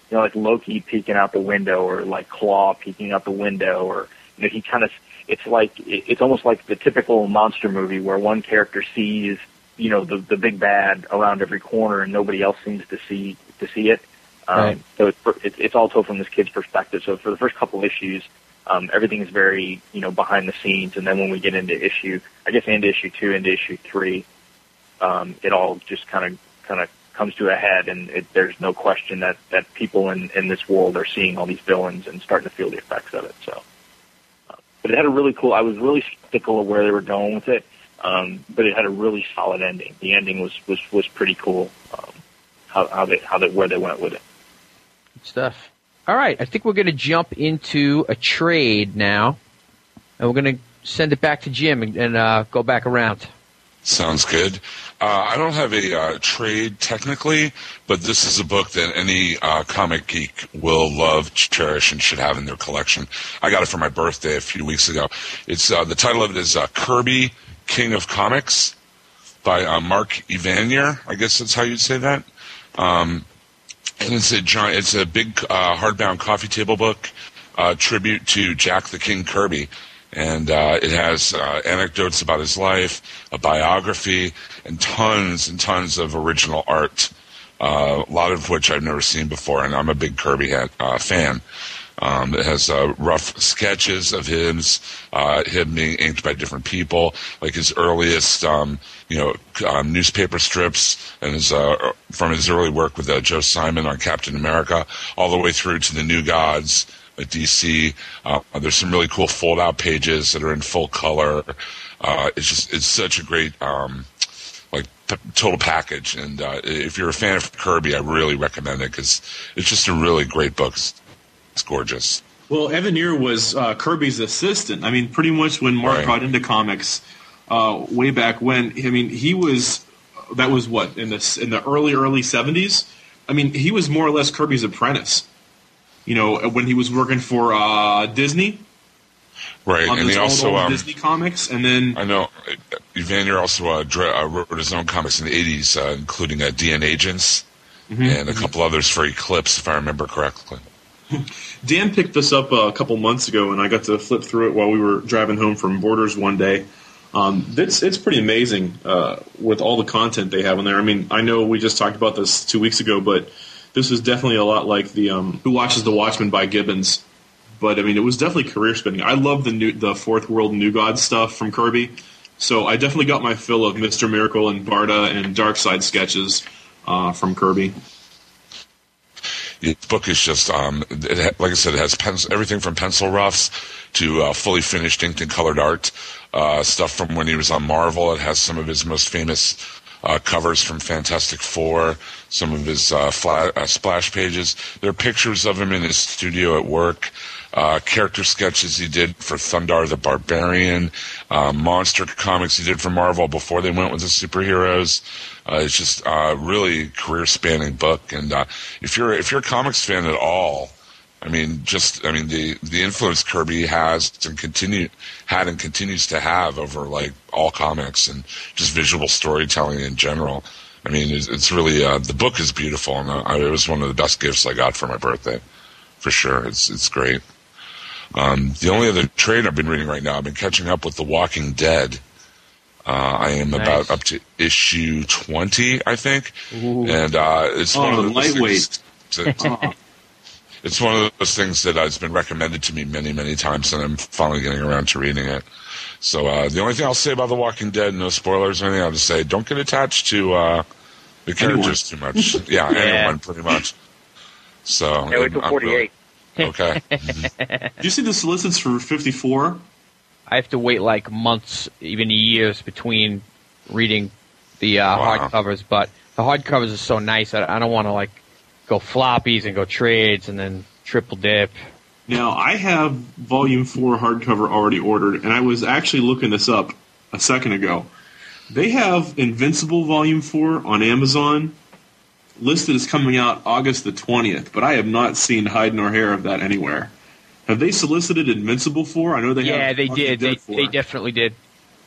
you know like Loki peeking out the window or like Klaw peeking out the window or you know he kind of it's like it's almost like the typical monster movie where one character sees you know the the big bad around every corner and nobody else seems to see to see it. Um,
Right.
So it's, it's all told from this kid's perspective. So for the first couple issues, um, everything is very you know behind the scenes, and then when we get into issue, I guess into issue two, into issue three, um, it all just kind of kind of comes to a head, and it, there's no question that that people in in this world are seeing all these villains and starting to feel the effects of it. So, uh, but it had a really cool. I was really skeptical of where they were going with it, um, but it had a really solid ending. The ending was was was pretty cool. Um, how how they how they where they went with it.
Good stuff. All right, I think we're going to jump into a trade now, and we're going to send it back to Jim and, and uh, go back around.
Sounds good. Uh, I don't have a uh, trade technically, but this is a book that any uh, comic geek will love, cherish, and should have in their collection. I got it for my birthday a few weeks ago. It's uh, the title of it is uh, Kirby, King of Comics, by uh, Mark Evanier. I guess that's how you'd say that. Um, it's a giant, it's a big uh, hardbound coffee table book uh, tribute to Jack the King Kirby, and uh, it has uh, anecdotes about his life, a biography, and tons and tons of original art. Uh, a lot of which I've never seen before, and I'm a big Kirby hat, uh, fan. Um, it has uh, rough sketches of his, uh, him being inked by different people, like his earliest, um, you know, um, newspaper strips, and his uh, from his early work with uh, Joe Simon on Captain America, all the way through to the New Gods at DC. Uh, there's some really cool fold-out pages that are in full color. Uh, it's just it's such a great um, like p- total package, and uh, if you're a fan of Kirby, I really recommend it because it's just a really great book. Gorgeous.
Well, Evanier was uh, Kirby's assistant. I mean, pretty much when Mark
Right.
got into comics uh, way back when. I mean, he was that was what in the in the early early seventies. I mean, he was more or less Kirby's apprentice. You know, when he was working for uh, Disney
Right, and he also um,
Disney comics, and then
I know uh, Evanier also uh, uh, wrote his own comics in the '80s, uh, including uh, DNAgents
Mm-hmm.
and a couple others for Eclipse, if I remember correctly.
Dan picked this up uh, a couple months ago, and I got to flip through it while we were driving home from Borders one day. Um, it's it's pretty amazing uh, with all the content they have in there. I mean, I know we just talked about this two weeks ago, but this is definitely a lot like the um, Who Watches the Watchmen by Gibbons. But I mean, it was definitely career spending. I love the new the Fourth World New God stuff from Kirby, so I definitely got my fill of Mister Miracle and Barda and Darkseid sketches uh, from Kirby.
The book is just, um, it like I said, it has everything from pencil roughs to uh, fully finished inked and colored art. Uh, stuff from when he was on Marvel. It has some of his most famous uh, covers from Fantastic Four, some of his uh, uh, splash pages. There are pictures of him in his studio at work. Uh, character sketches he did for Thundarr the Barbarian, uh, monster comics he did for Marvel before they went with the superheroes. Uh, it's just uh, really career spanning book, and uh, if you're if you're a comics fan at all, I mean, just I mean the the influence Kirby has and continue had and continues to have over like all comics and just visual storytelling in general. I mean, it's, it's really uh, the book is beautiful, and uh, it was one of the best gifts I got for my birthday, for sure. It's it's great. Um, the only other trade I've been reading right now, I've been catching up with The Walking Dead. Uh, I am
Nice.
about up to issue twenty, I think,
Ooh.
and uh, it's one
Oh,
of those
lightweight.
things that- it's one of those things that has been recommended to me many, many times, and I'm finally getting around to reading it. So uh, the only thing I'll say about The Walking Dead, no spoilers or anything, I'll just say don't get attached to uh, the characters too much. Yeah,
Yeah.
anyone pretty much. So
Yeah, wait till
I'm really-
48.
okay.
Do you see the solicits for fifty four?
I have to wait like months, even years between reading the uh,
Wow.
hardcovers. But the hardcovers are so nice. I, I don't want to like go floppies and go trades and then triple dip.
Now, I have Volume 4 hardcover already ordered, and I was actually looking this up a second ago. They have Invincible Volume 4 on Amazon listed as coming out August the 20th, but I have not seen hide nor hair of that anywhere. Have they solicited Invincible for? I know they have.
yeah,
they
did. They, they definitely did.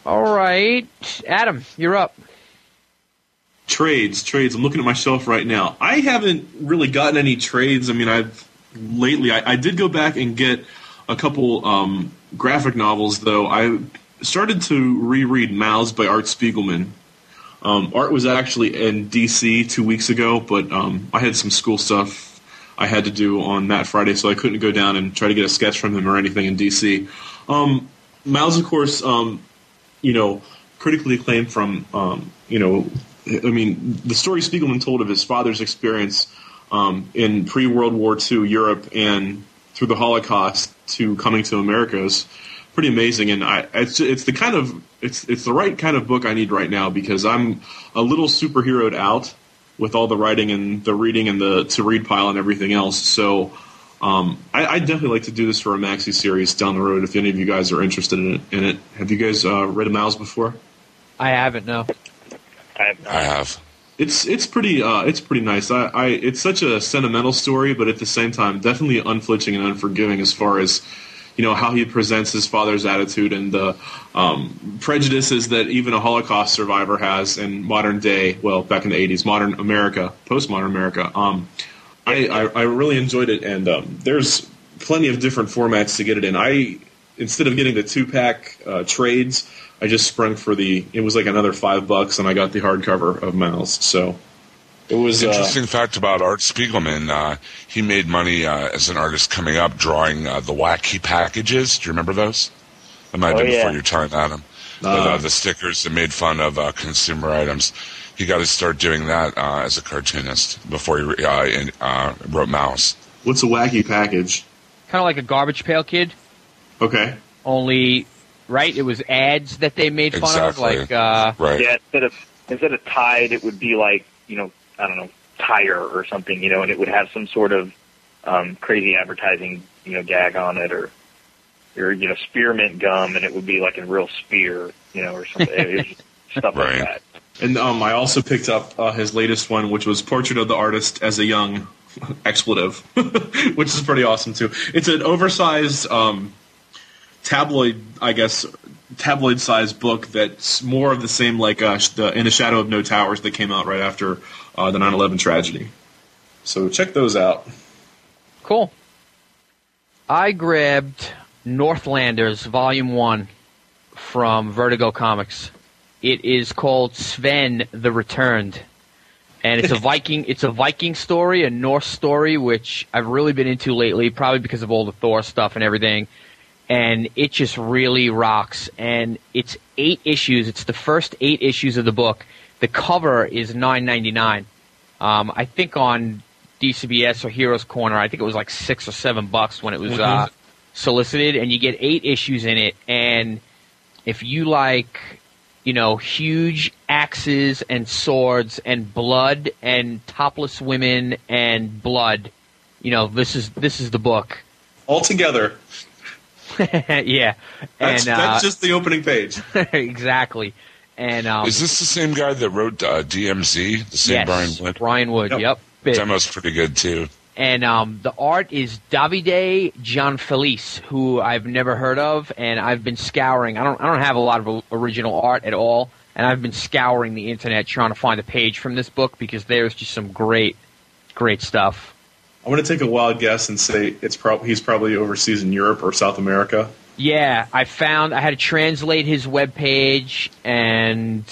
All right, Adam, you're up.
Trades, trades. I'm looking at my shelf right now. I haven't really gotten any trades. I mean, I've lately. I, I did go back and get a couple um, graphic novels, though. I started to reread Maus by Art Spiegelman. Um, Art was actually in DC two weeks ago, but um, I had some school stuff I had to do on that Friday, so I couldn't go down and try to get a sketch from him or anything in DC. Um, Miles, of course, um, you know, critically acclaimed from, um, you know, I mean, the story Spiegelman told of his father's experience um, in pre World War II Europe and through the Holocaust to coming to America is pretty amazing. And I, it's it's the kind of it's it's the right kind of book I need right now because I'm a little superheroed out with all the writing and the reading and the to read pile and everything else. So. Um, I, I'd definitely like to do this for a maxi series down the road if any of you guys are interested in it. In it. Have you guys uh, read a Maus before?
I haven't. No.
I,
I have.
It's it's pretty uh, it's pretty nice. I, I it's such a sentimental story, but at the same time, definitely unflinching and unforgiving as far as you know how he presents his father's attitude and the um, prejudices that even a Holocaust survivor has in modern day. Well, back in the '80s, modern America, postmodern America. Um, I, I I really enjoyed it, and um, there's plenty of different formats to get it in. I instead of getting the two pack uh, trades. I just sprung for the. It was like another five bucks, and I got the hardcover of Maus. So it was uh,
Interesting fact about Art Spiegelman. Uh, he made money uh, as an artist coming up drawing uh, the wacky packages. Do you remember those? That might have
Oh,
been
yeah.
before your time, Adam. But, uh, the stickers that made fun of uh, consumer items. He got to start doing that uh, as a cartoonist before he uh, in, uh, wrote Maus.
What's a wacky package?
Kind of like a garbage pail kid.
Okay.
Only, right? It was ads that they made fun
Exactly.
of, like uh,
Right.
Yeah, instead of instead of Tide, it would be like you know I don't know tire or something, you know, and it would have some sort of um, crazy advertising you know gag on it, or or you know spearmint gum, and it would be like a real spear, you know, or something. It was stuff
Right.
like that.
And um, I also picked up uh, his latest one, which was Portrait of the Artist as a Young Expletive, which is pretty awesome too. It's an oversized um, tabloid, I guess, tabloid sized book that's more of the same like uh, the In the Shadow of No Towers that came out right after uh, the 9/11 tragedy. So check those out.
Cool. I grabbed Northlanders Volume 1 from Vertigo Comics. It is called Sven the Returned. And it's a Viking it's a Viking story, a Norse story which I've really been into lately probably because of all the Thor stuff and everything. And it just really rocks and it's 8 issues. It's the first 8 issues of the book. The cover is 9.99. Um, I think on DCBS or Heroes Corner, I think it was like six or seven bucks when it was uh, solicited, and you get eight issues in it. And if you like, you know, huge axes and swords and blood and topless women and blood, you know, this is this is the book.
All together,
yeah,
that's,
and uh,
that's just the opening page.
exactly. And um,
Is this the same guy that wrote uh, DMZ? The same
yes,
Brian Wood?
Brian Wood.
Yep.
Yep. Bit.
Demo's pretty good too.
and um, the art is Davide Gianfelice, who I've never heard of, and I've been scouring. I don't, I don't have a lot of original art at all, and I've been scouring the internet trying to find a page from this book because there's just some great, great stuff.
I'm going to take a wild guess and say it's prob- he's probably overseas in Europe or South America.
Yeah, I found I had to translate his webpage, and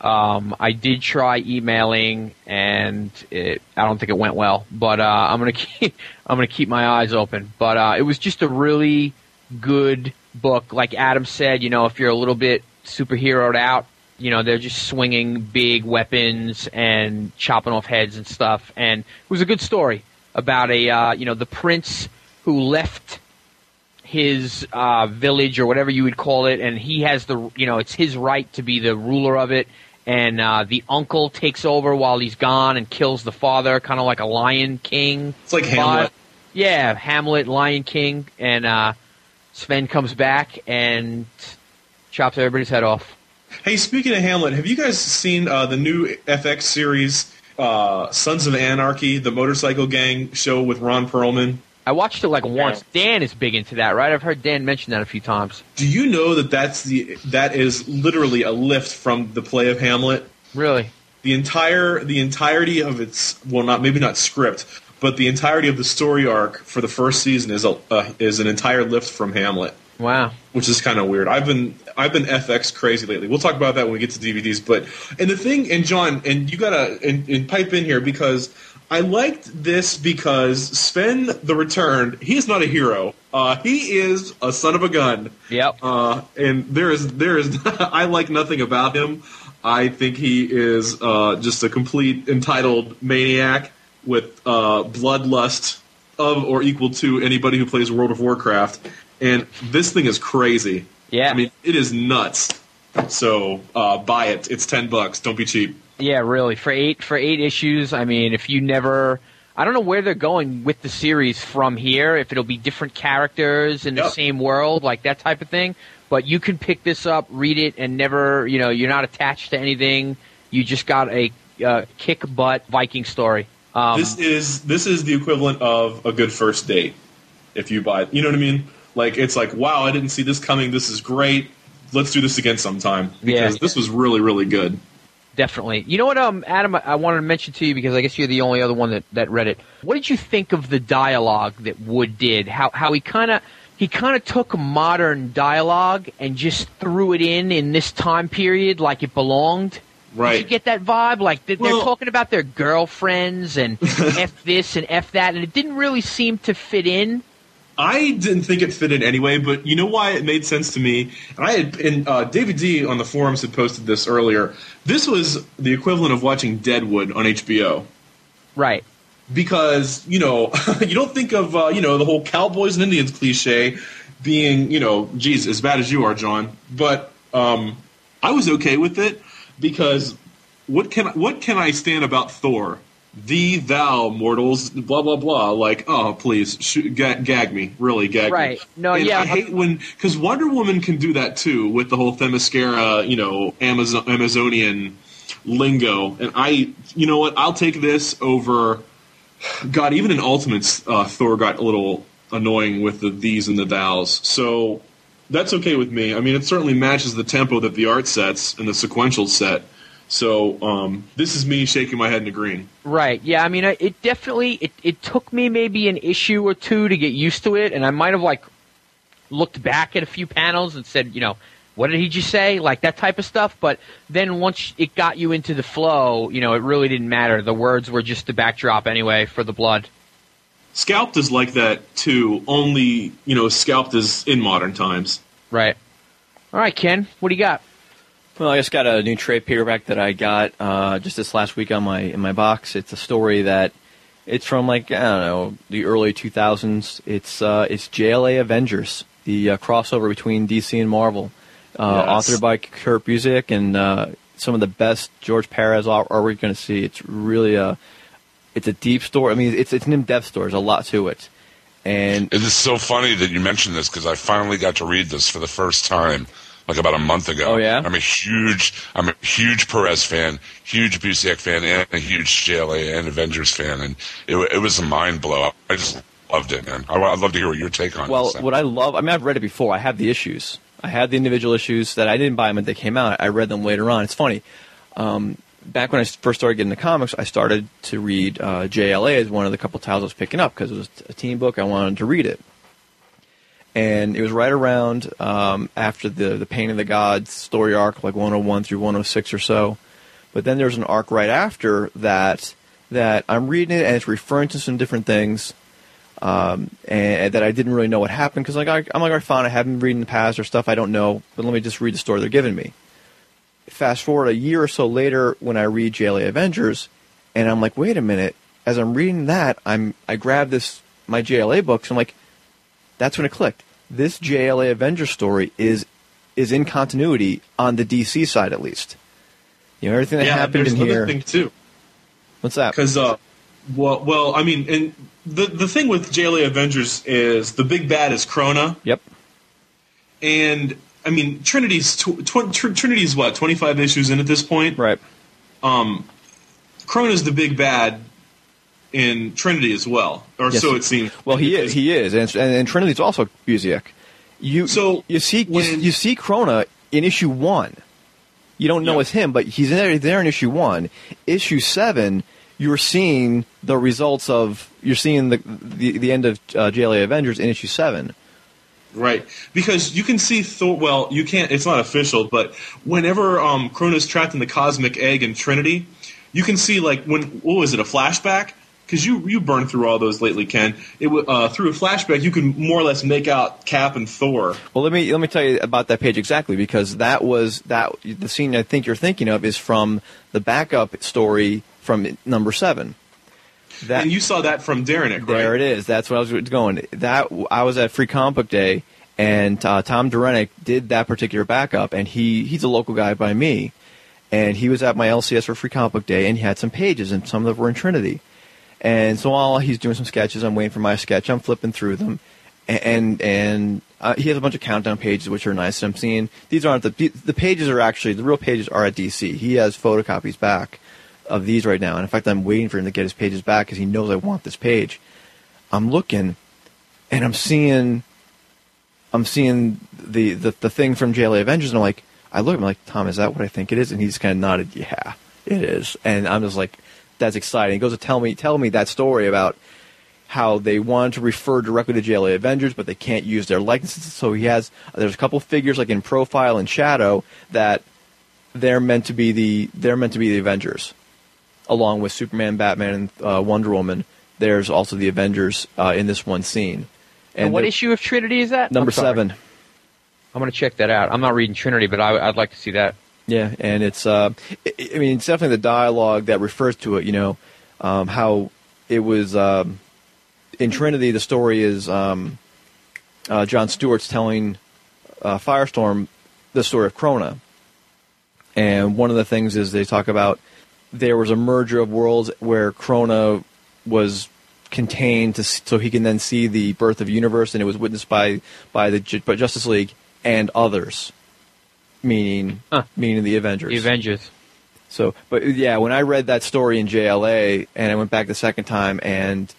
um, I did try emailing, and it, I don't think it went well. But uh, I'm gonna keep I'm gonna keep my eyes open. But uh, it was just a really good book. Like Adam said, you know, if you're a little bit superheroed out, you know, they're just swinging big weapons and chopping off heads and stuff. And it was a good story about a uh, you know the prince who left his uh, village or whatever you would call it, and he has the you know it's his right to be the ruler of it. And uh, the uncle takes over while he's gone and kills the father, kind of like a Lion King.
It's like
vibe.
Hamlet.
Yeah, Hamlet, Lion King, and uh, Sven comes back and chops everybody's head off.
Hey, speaking of Hamlet, have you guys seen uh, the new FX series, uh, Sons of Anarchy, the motorcycle gang show with Ron Perlman?
I watched it like once. Dan is big into that, right? I've heard Dan mention that a few times.
Do you know that that's the that is literally a lift from the play of Hamlet?
Really?
The entire the entirety of its well, not maybe not script, but the entirety of the story arc for the first season is a uh, is an entire lift from Hamlet.
Wow.
which is kind of weird. I've been I've been FX crazy lately. We'll talk about that when we get to DVDs. But and the thing, and John, and you gotta and, and pipe in here because I liked this because Sven the Returned. He is not a hero. Uh, he is a son of a gun.
Yep.
Uh, and there is there is I like nothing about him. I think he is uh, just a complete entitled maniac with uh, bloodlust of or equal to anybody who plays World of Warcraft. And this thing is crazy.
Yeah.
I mean, it is nuts. So uh, buy it. It's ten bucks. Don't be cheap.
Yeah, really. For eight for eight issues, I mean, if you never I don't know where they're going with the series from here. If it'll be different characters in the
Yep.
same world, like that type of thing. But you can pick this up, read it, and never, you know, you're not attached to anything. You just got a uh, kick butt Viking story. Um,
this is this is the equivalent of a good first date. If you buy, it. you know what I mean? Like it's like, wow, I didn't see this coming. This is great. Let's do this again sometime because
Yeah.
this was really really good.
Definitely. You know what, um, Adam, I- I wanted to mention to you because I guess you're the only other one that, that read it. What did you think of the dialogue that Wood did? How how he kind of he kind of took modern dialogue and just threw it in in this time period like it belonged. Right. Did you get that vibe? Like they- they're
Well-
talking about their girlfriends and f this and f that, and it didn't really seem to fit in.
I didn't think it fit in anyway, but you know why it made sense to me? And I had, and uh, David D on the forums had posted this earlier. This was the equivalent of watching Deadwood on HBO.
Right.
because you know you don't think of uh, you know the whole cowboys and Indians cliche being you know geez as bad as you are, John. But um, I was okay with it because what can what can I stand about Thor? Thee, thou, mortals, blah blah blah. Like, oh please, shoot, gag, gag me, really gag me.
Right.
me.
No,
And
yeah.
I hate when because Wonder Woman can do that too with the whole Themyscira, you know, Amazon Amazonian lingo. And I, you know what? I'll take this over. God, even in Ultimates, uh, Thor got a little annoying with the these and the thous. So that's okay with me. I mean, it certainly matches the tempo that the art sets and the sequential set. So um, this is me shaking my head in agreeing.
Right. Yeah. I mean, it definitely it, it took me maybe an issue or two to get used to it, and I might have like looked back at a few panels and said, you know, what did he just say? Like that type of stuff. But then once it got you into the flow, you know, it really didn't matter. The words were just the backdrop anyway for the blood.
Scalped is like that too. Only you know, Scalped is in modern times.
Right. All right, Ken, what do you got?
Well, I just got a new trade paperback that I got uh, just this last week on my in my box. It's a story that it's from like I don't know the early 2000s. It's uh, it's JLA Avengers, the uh, crossover between DC and Marvel, uh,
Yes.
authored by Kurt Busiek and uh, some of the best George Perez art, art we're going to see. It's really a it's a deep story. I mean, it's it's an in-depth story. There's a lot to it, and
It is so funny that you mentioned this because I finally got to read this for the first time, like about a month ago.
Oh, yeah?
I'm a huge, I'm a huge Perez fan, huge Busiek fan, and a huge JLA and Avengers fan, and it, it was a mind blow. I just loved it, man. I, would love to hear what your take on
it.
Well,
what I love, I mean, I've read it before. I have the issues. I had the individual issues that I didn't buy them when they came out. I read them later on. It's funny. Um, back when I first started getting the comics, I started to read uh, JLA as one of the couple titles I was picking up because it was a teen book. I wanted to read it. And it was right around um, after the, the Pain of the Gods story arc, like 101 through 106 or so. But then there's an arc right after that that I'm reading it and it's referring to some different things um, and that I didn't really know what happened because like I, I'm like, all right, fine, I haven't read in the past or stuff I don't know, but let me just read the story they're giving me. Fast forward a year or so later when I read JLA Avengers, and I'm like, wait a minute. As I'm reading that, I'm I grab this my JLA books. And I'm like, that's when it clicked. This JLA Avengers story is is in continuity on the DC side at least. You know everything that
yeah,
happened
there's
in
another
here.
thing too.
What's that?
Because, uh, well, well, I mean, and the the thing with JLA Avengers is the big bad is Krona,
Yep.
and I mean Trinity's tw- tw- Tr- Trinity's what twenty five issues in at this point.
Right.
Um, Krona's the big bad in Trinity as well, or
Yes.
so it seems.
Well, he is. He is, and, and, and Trinity's also Busiek. You
So,
you see you,
when-
you see Krona in issue one. You don't know
Yeah.
it's him, but he's there, there in issue one. Issue seven, you're seeing the results of you're seeing the the, the end of uh, JLA Avengers in issue seven.
Right, because you can see Thor. Well, you can't. It's not official, but whenever um, Krona's trapped in the cosmic egg in Trinity, you can see like when what was it a flashback? Because you you burned through all those lately, Ken. It uh, through a flashback, you can more or less make out Cap and Thor.
Well, let me let me tell you about that page exactly because that was that the scene I think you're thinking of is from the backup story from number seven. That,
and you saw that from Derenick, right?
There it is. That's what I was going. That I was at Free Comic Book Day, and uh, Tom Derenick did that particular backup, and he he's a local guy by me, and he was at my LCS for Free Comic Book Day, and he had some pages, and some of them were in Trinity, And so while he's doing some sketches, I'm waiting for my sketch. I'm flipping through them, and and, uh, he has a bunch of countdown pages, which are nice. And I'm seeing these aren't the the pages are actually the real pages are at DC. He has photocopies back of these right now, and in fact, I'm waiting for him to get his pages back because he knows I want this page. I'm looking, and I'm seeing, I'm seeing the the, the thing from JLA Avengers, and I'm like, I look, I'm like, Tom, is that what I think it is? And he's kind of nodded, yeah, it is. And I'm just like, that's exciting. He goes to tell me tell me that story about how they wanted to refer directly to JLA Avengers, but they can't use their likenesses. So he has there's a couple figures like in profile and shadow that they're meant to be the they're meant to be the Avengers, along with Superman, Batman, and uh, Wonder Woman. There's also the Avengers uh, in this one scene.
And, what issue of Trinity is that?
Number
I'm
seven.
I'm going to check that out. I'm not reading Trinity, but I, I'd like to see that.
Yeah, and it's uh, I mean, it's definitely the dialogue that refers to it. You know, um, how it was um, in Trinity. The story is um, uh, John Stewart's telling uh, Firestorm the story of Krona, and one of the things is they talk about there was a merger of worlds where Krona was contained to, so he can then see the birth of universe, and it was witnessed by by the by Justice League and others, meaning meaning the Avengers.
The Avengers.
So, but yeah, when I read that story in JLA, and I went back the second time, and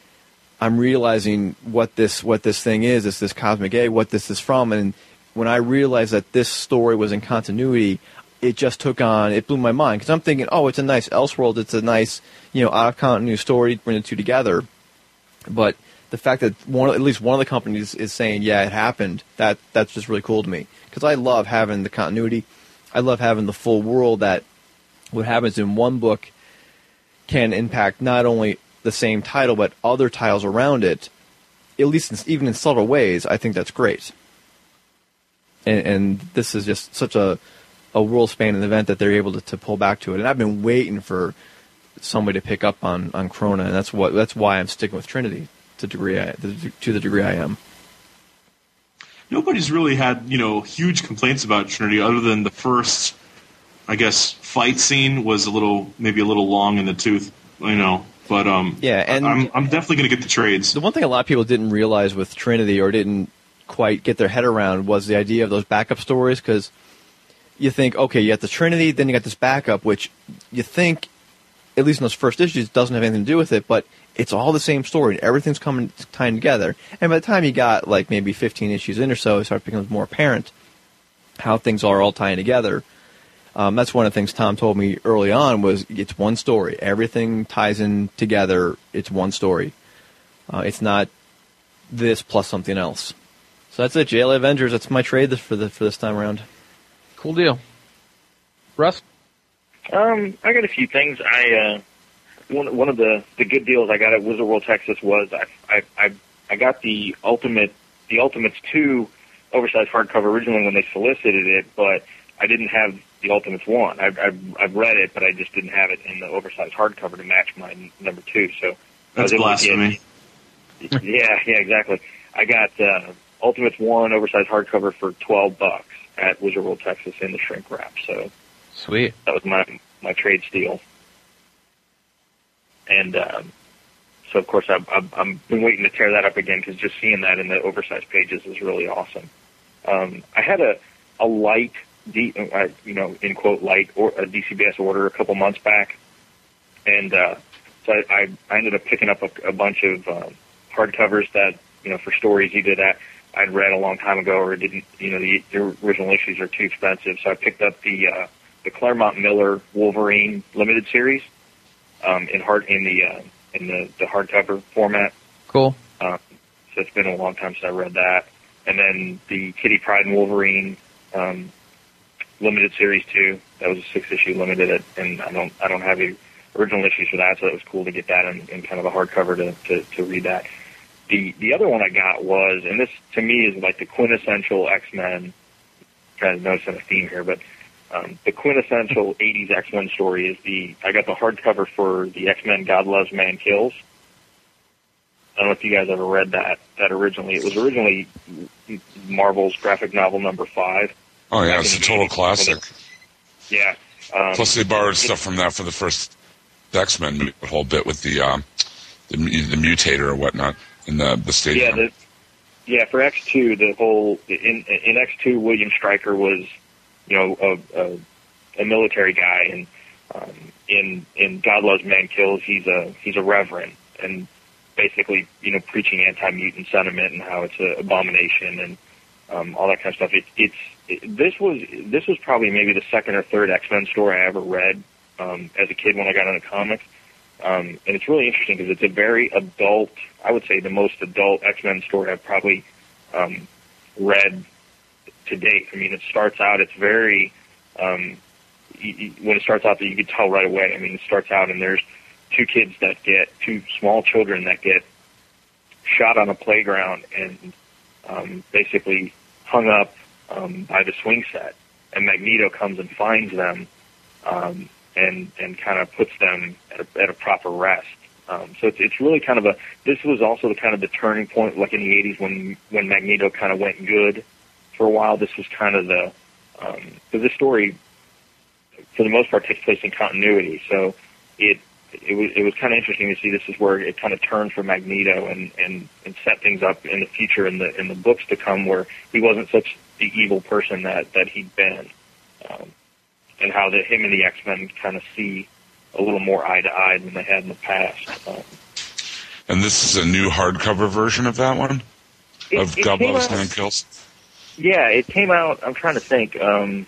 I'm realizing what this what this thing is, It's this cosmic A, what this is from, and when I realized that this story was in continuity, it just took on, it blew my mind because I'm thinking, oh, it's a nice Elseworld, it's a nice, you know, out of continuity story, bring the two together, but the fact that one, at least one of the companies is saying, yeah, it happened, that that's just really cool to me because I love having the continuity, I love having the full world that what happens in one book can impact not only the same title but other titles around it, at least in, even in subtle ways. I think that's great. And, and this is just such a a world spanning event that they're able to, to pull back to it. And I've been waiting for somebody to pick up on on Krona, and that's what that's why I'm sticking with Trinity to degree I, to the degree I am.
Nobody's really had you know huge complaints about Trinity other than the first, I guess, fight scene was a little maybe a little long in the tooth, you know. But um,
Yeah, and-
I'm I'm definitely gonna get the trades.
The one thing a lot of people didn't realize with Trinity or didn't quite get their head around was the idea of those backup stories because you think, okay, you got the Trinity, then you got this backup, which you think, at least in those first issues, doesn't have anything to do with it, but it's all the same story. Everything's coming tying together. And by the time you got like maybe 15 issues in or so, it starts becoming more apparent how things are all tying together. Um, that's one of the things Tom told me early on was it's one story. Everything ties in together. It's one story. Uh, it's not this plus something else. So that's it. JLA Avengers. That's my trade this- for the for this time around.
Cool deal. Russ?
Um, I got a few things. I uh, one one of the the good deals I got at Wizard World Texas was I I I, I got the ultimate the Ultimates two oversized hardcover originally when they solicited it, but I didn't have the Ultimates one. I've I've, I've read it, but I just didn't have it in the oversized hardcover to match my number two. So
That's
was able to
blasphemy.
get- yeah, yeah, exactly. I got uh, Ultimates one oversized hardcover for twelve bucks at Wizard World Texas in the shrink wrap. So
Sweet.
that was my my trade steal. And um, so, of course, I've, I've, I've been waiting to tear that up again because just seeing that in the oversized pages is really awesome. Um, I had a a light, D, uh, you know, in quote light or a DCBS order a couple months back, and uh, so I, I, ended up picking up a, a bunch of um, hardcovers that you know for stories either that I'd read a long time ago or didn't, you know, the, the original issues are too expensive. So I picked up the uh, the Claremont Miller Wolverine limited series um, in hard in the uh, in the, the hardcover format.
Cool.
Um, so it's been a long time since I read that. And then the Kitty Pryde and Wolverine um, limited series too. That was a six issue limited, and I don't I don't have the original issues for that, so it was cool to get that in, in kind of a hardcover to, to to read that. The the other one I got was, and this to me is like the quintessential X Men. Trying to notice a theme here, but um, the quintessential '80s X Men story is the I got the hardcover for the X Men God Loves Man Kills. I don't know if you guys ever read that that originally. It was originally Marvel's graphic novel number five.
Oh yeah, it's a total
80s.
classic.
Yeah. Um,
Plus, they borrowed stuff from that for the first X Men, a whole bit with the um, the the mutator or whatnot in the the stadium.
Yeah, the, yeah. For X two, the whole in in X two, William Stryker was, you know, a, a, a military guy, and um, in in God Loves Man Kills, he's a he's a reverend, and basically, you know, preaching anti mutant sentiment and how it's an abomination and um, all that kind of stuff. It, it's it, this was this was probably maybe the second or third X Men story I ever read um, as a kid when I got into comics. Um, and it's really interesting because it's a very adult, I would say the most adult X-Men story I've probably um, read to date. I mean, it starts out, it's very, um, y- y- when it starts out, you can tell right away. I mean, it starts out and there's two kids that get, two small children that get shot on a playground and um, basically hung up um, by the swing set. And Magneto comes and finds them um, and and kind of puts them at a, at a proper rest. Um, so it's it's really kind of a. This was also the kind of the turning point, like in the '80s when when Magneto kind of went good for a while. This was kind of the because um, this story, for the most part, takes place in continuity. So it it was it was kind of interesting to see. This is where it kind of turned for Magneto and and and set things up in the future in the in the books to come, where he wasn't such the evil person that that he'd been. Um, and how that him and the X Men kind of see a little more eye to eye than they had in the past. Um,
and this is a new hardcover version of that one
It-
of
it
Loves Kills.
Yeah, it came out. I'm trying to think. Um,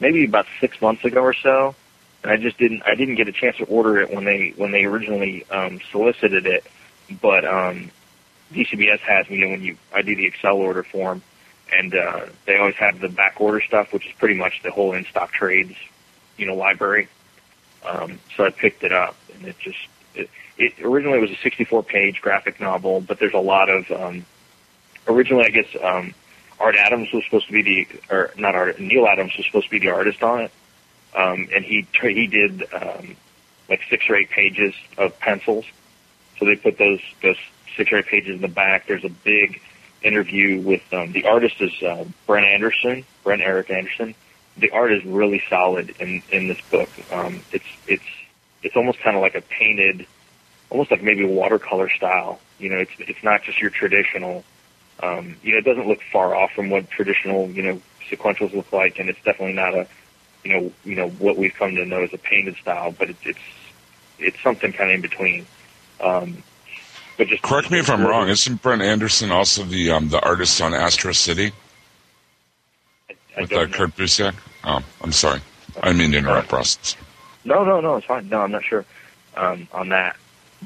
maybe about six months ago or so, and I just didn't. I didn't get a chance to order it when they when they originally um, solicited it. But um, DCBS has me when you. I do the Excel order form, and uh, they always have the back order stuff, which is pretty much the whole in stock trades, you know, library. Um, so I picked it up, and it just it, it originally was a 64 page graphic novel, but there's a lot of um, originally I guess um, Art Adams was supposed to be the or not Art Neil Adams was supposed to be the artist on it, um, and he he did um, like six or eight pages of pencils. So they put those those six or eight pages in the back. There's a big interview with um, the artist is uh, Brent Anderson, Brent Eric Anderson. The art is really solid in in this book. Um, it's it's it's almost kind of like a painted, almost like maybe watercolor style. You know, it's it's not just your traditional. Um, you know, it doesn't look far off from what traditional you know sequentials look like, and it's definitely not a you know you know what we've come to know as a painted style, but it's it's it's something kind of in between. Um, but just
Correct me if I'm wrong. Isn't Brent Anderson also the um, the artist on Astro City
I
with uh. Kurt Busiek? Oh, I'm sorry. I didn't mean to interrupt, Ross.
No, no, no, it's fine. No, I'm not sure um, on that,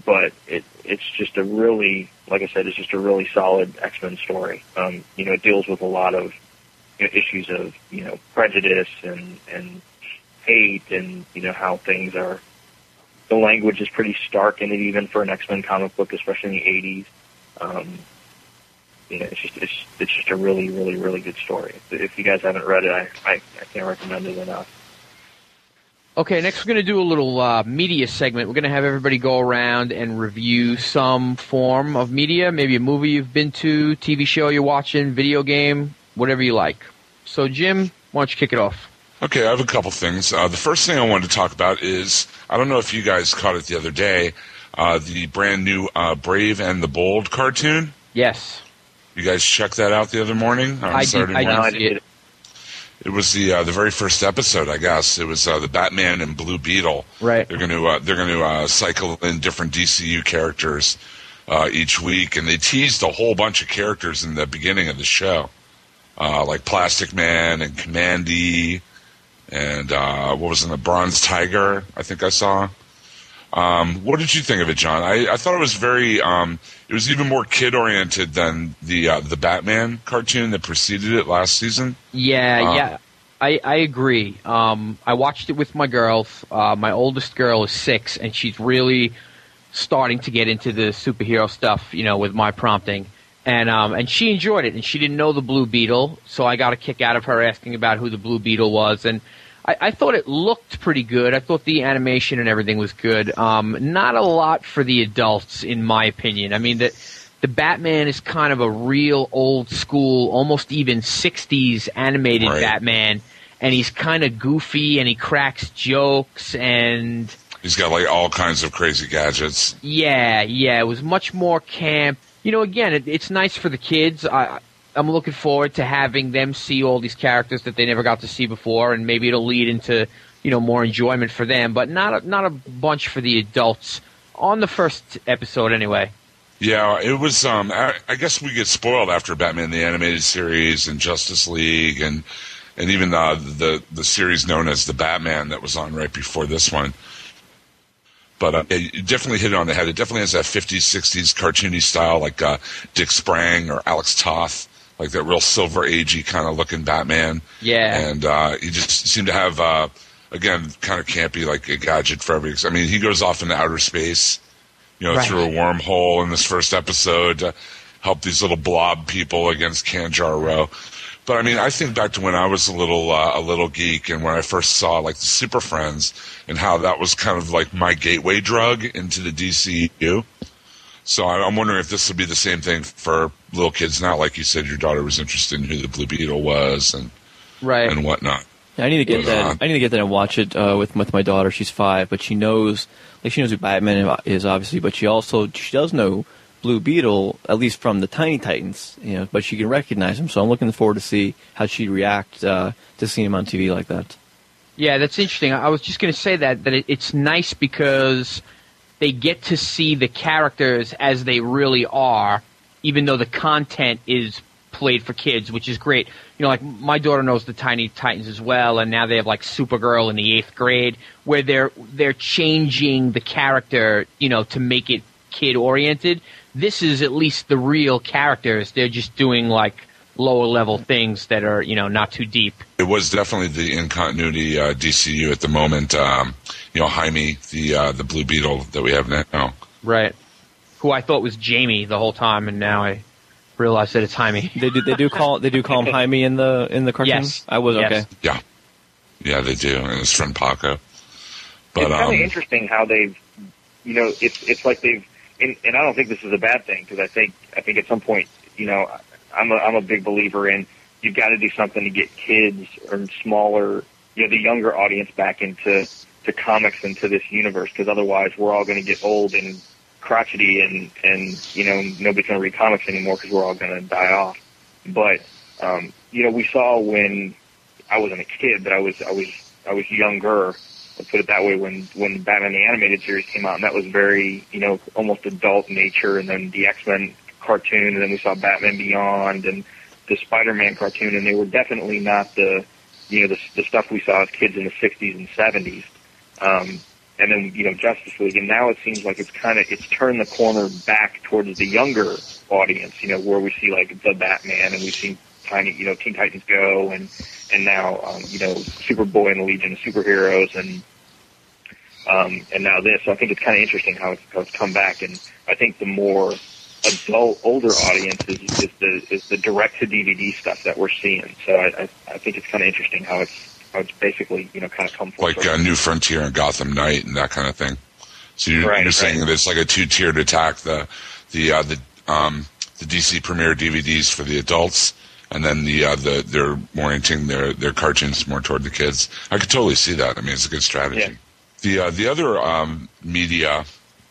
but it it's just a really, like I said, it's just a really solid X Men story. Um, you know, it deals with a lot of you know, issues of you know prejudice and and hate and you know how things are. The language is pretty stark in it, even for an X Men comic book, especially in the '80s. Um, you know, it's just it's it's just a really, really, really good story. If you guys haven't read it, I I, I can't recommend it enough.
Okay, next we're going to do a little uh, media segment. We're going to have everybody go around and review some form of media, maybe a movie you've been to, TV show you're watching, video game, whatever you like. So, Jim, why don't you kick it off?
Okay, I have a couple things. Uh, the first thing I wanted to talk about is I don't know if you guys caught it the other day, uh, the brand new uh, Brave and the Bold cartoon.
Yes.
You guys checked that out the other morning
I did-
Saturday
I did
morning?
see it.
It was the uh, the very first episode, I guess. It was uh, the Batman and Blue Beetle.
Right.
They're going to uh, they're going to uh, cycle in different DCU characters uh, each week, and they teased a whole bunch of characters in the beginning of the show, uh, like Plastic Man and Kamandi, and uh, what was in the Bronze Tiger? I think I saw. Um, what did you think of it, John? I, I thought it was very. Um, it was even more kid oriented than the uh, the Batman cartoon that preceded it last season.
Yeah,
Uh,
yeah. I, I agree. Um, I watched it with my girls. Uh, my oldest girl is six, and she's really starting to get into the superhero stuff, you know, with my prompting. And um, and she enjoyed it, and she didn't know the Blue Beetle, so I got a kick out of her asking about who the Blue Beetle was, and I, I thought it looked pretty good. I thought the animation and everything was good. Um, not a lot for the adults, in my opinion. I mean that the Batman is kind of a real old school, almost even '60s animated
Right.
Batman, and he's kind of goofy and he cracks jokes and
He's got like all kinds of crazy gadgets.
Yeah, yeah, it was much more camp. You know, again, it, it's nice for the kids. I, I'm looking forward to having them see all these characters that they never got to see before, and maybe it'll lead into you know more enjoyment for them, but not a, not a bunch for the adults on the first episode anyway.
Yeah, it was. Um, I, I guess we get spoiled after Batman the Animated Series and Justice League and and even the the series known as the Batman that was on right before this one. But uh, it definitely hit it on the head. It definitely has that 50s, 60s cartoony style, like uh, Dick Sprang or Alex Toth, like that real silver agey kind of looking Batman.
Yeah.
And uh, he just seemed to have, uh, again, kind of campy, like a gadget for every. I mean, he goes off into outer space, you know,
Right.
through a wormhole in this first episode to help these little blob people against Kanjar Ro. But I mean, I think back to when I was a little uh, a little geek, and when I first saw like the Super Friends, and how that was kind of like my gateway drug into the DCU. So I- I'm wondering if this would be the same thing for little kids now. Like you said, your daughter was interested in who the Blue Beetle was and
Right.
and whatnot.
Yeah, I need to get
But,
that.
uh,
I need to get that and watch it uh, with with my daughter. She's five, but she knows like she knows who Batman is obviously, but she also she does know Blue Beetle at least from the Tiny Titans. You know, but she can recognize him. So I'm looking forward to see how she'd react uh, to seeing him on TV like that.
Yeah, that's interesting. I was just going to say that that it, it's nice because they get to see the characters as they really are, even though the content is played for kids, which is great. You know, like my daughter knows the Tiny Titans as well, and now they have like Supergirl in the eighth grade, where they're they're changing the character, you know, to make it kid oriented. This is at least the real characters. They're just doing like lower level things that are you know not too deep.
It was definitely the in continuity uh, DCU at the moment. Um, you know, Jaime, the uh, the Blue Beetle that we have now.
Right. Who I thought was Jamie the whole time, and now I realize that it's Jaime.
They do they do call they do call him Jaime in the in the cartoon.
Yes.
I was
Yes.
okay.
Yeah, yeah, they do, and his friend Paco. But
it's kind
um,
of interesting how they've, you know, it's it's like they've, and, and I don't think this is a bad thing because I think I think at some point, you know, I'm a I'm a big believer in you've got to do something to get kids or smaller, you know, the younger audience back into to comics and to this universe because otherwise we're all going to get old and crotchety and and you know nobody's going to read comics anymore because we're all going to die off. But um, you know, we saw when I wasn't a kid, but I was I was I was younger. Let's put it that way. When when Batman the animated series came out, and that was very you know almost adult nature, and then the X Men cartoon, and then we saw Batman Beyond and the Spider Man cartoon, and they were definitely not the you know the, the stuff we saw as kids in the '60s and '70s. Um, and then you know Justice League, and now it seems like it's kind of it's turned the corner back towards the younger audience. You know where we see like the Batman, and we've seen Tiny, you know Teen Titans Go, and and now um, you know Superboy and the Legion of Superheroes, and um, and now this. So I think it's kind of interesting how it's, how it's come back, and I think the more adult, older audience is, is the is the direct to DVD stuff that we're seeing. So I I, I think it's kind of interesting how it's how it's basically you know kind of come full
like
circle.
uh, New Frontier and Gotham Knight and that kind of thing. So you're,
Right,
you're saying
right.
that it's like a two-tiered attack: the the uh, the um, the DC Premiere DVDs for the adults, and then the uh, the they're orienting their their cartoons more toward the kids. I could totally see that. I mean, it's a good strategy.
Yeah.
The uh, the other um, media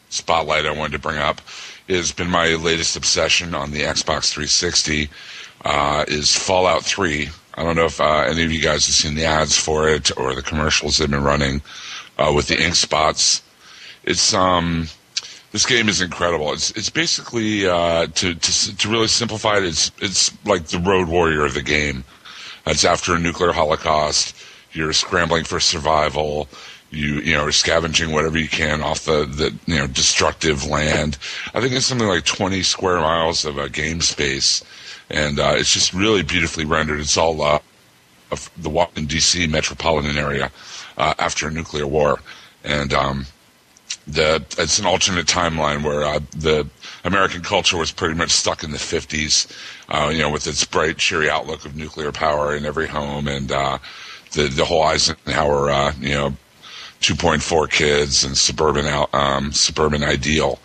spotlight I wanted to bring up has been my latest obsession on the Xbox 360 uh, is Fallout 3. I don't know if uh, any of you guys have seen the ads for it or the commercials they've been running uh, with the ink spots. It's um, this game is incredible. It's it's basically uh, to to to really simplify it. It's it's like the road warrior of the game. It's after a nuclear holocaust. You're scrambling for survival. You you know are scavenging whatever you can off the, the you know destructive land. I think it's something like 20 square miles of uh, game space, and uh, it's just really beautifully rendered. It's all uh, of the Washington D.C. metropolitan area uh, after a nuclear war, and um, the it's an alternate timeline where uh, the American culture was pretty much stuck in the 50s, uh, you know, with its bright, cheery outlook of nuclear power in every home and uh, the the whole Eisenhower, uh, you know, 2.4 kids and suburban um, suburban ideal,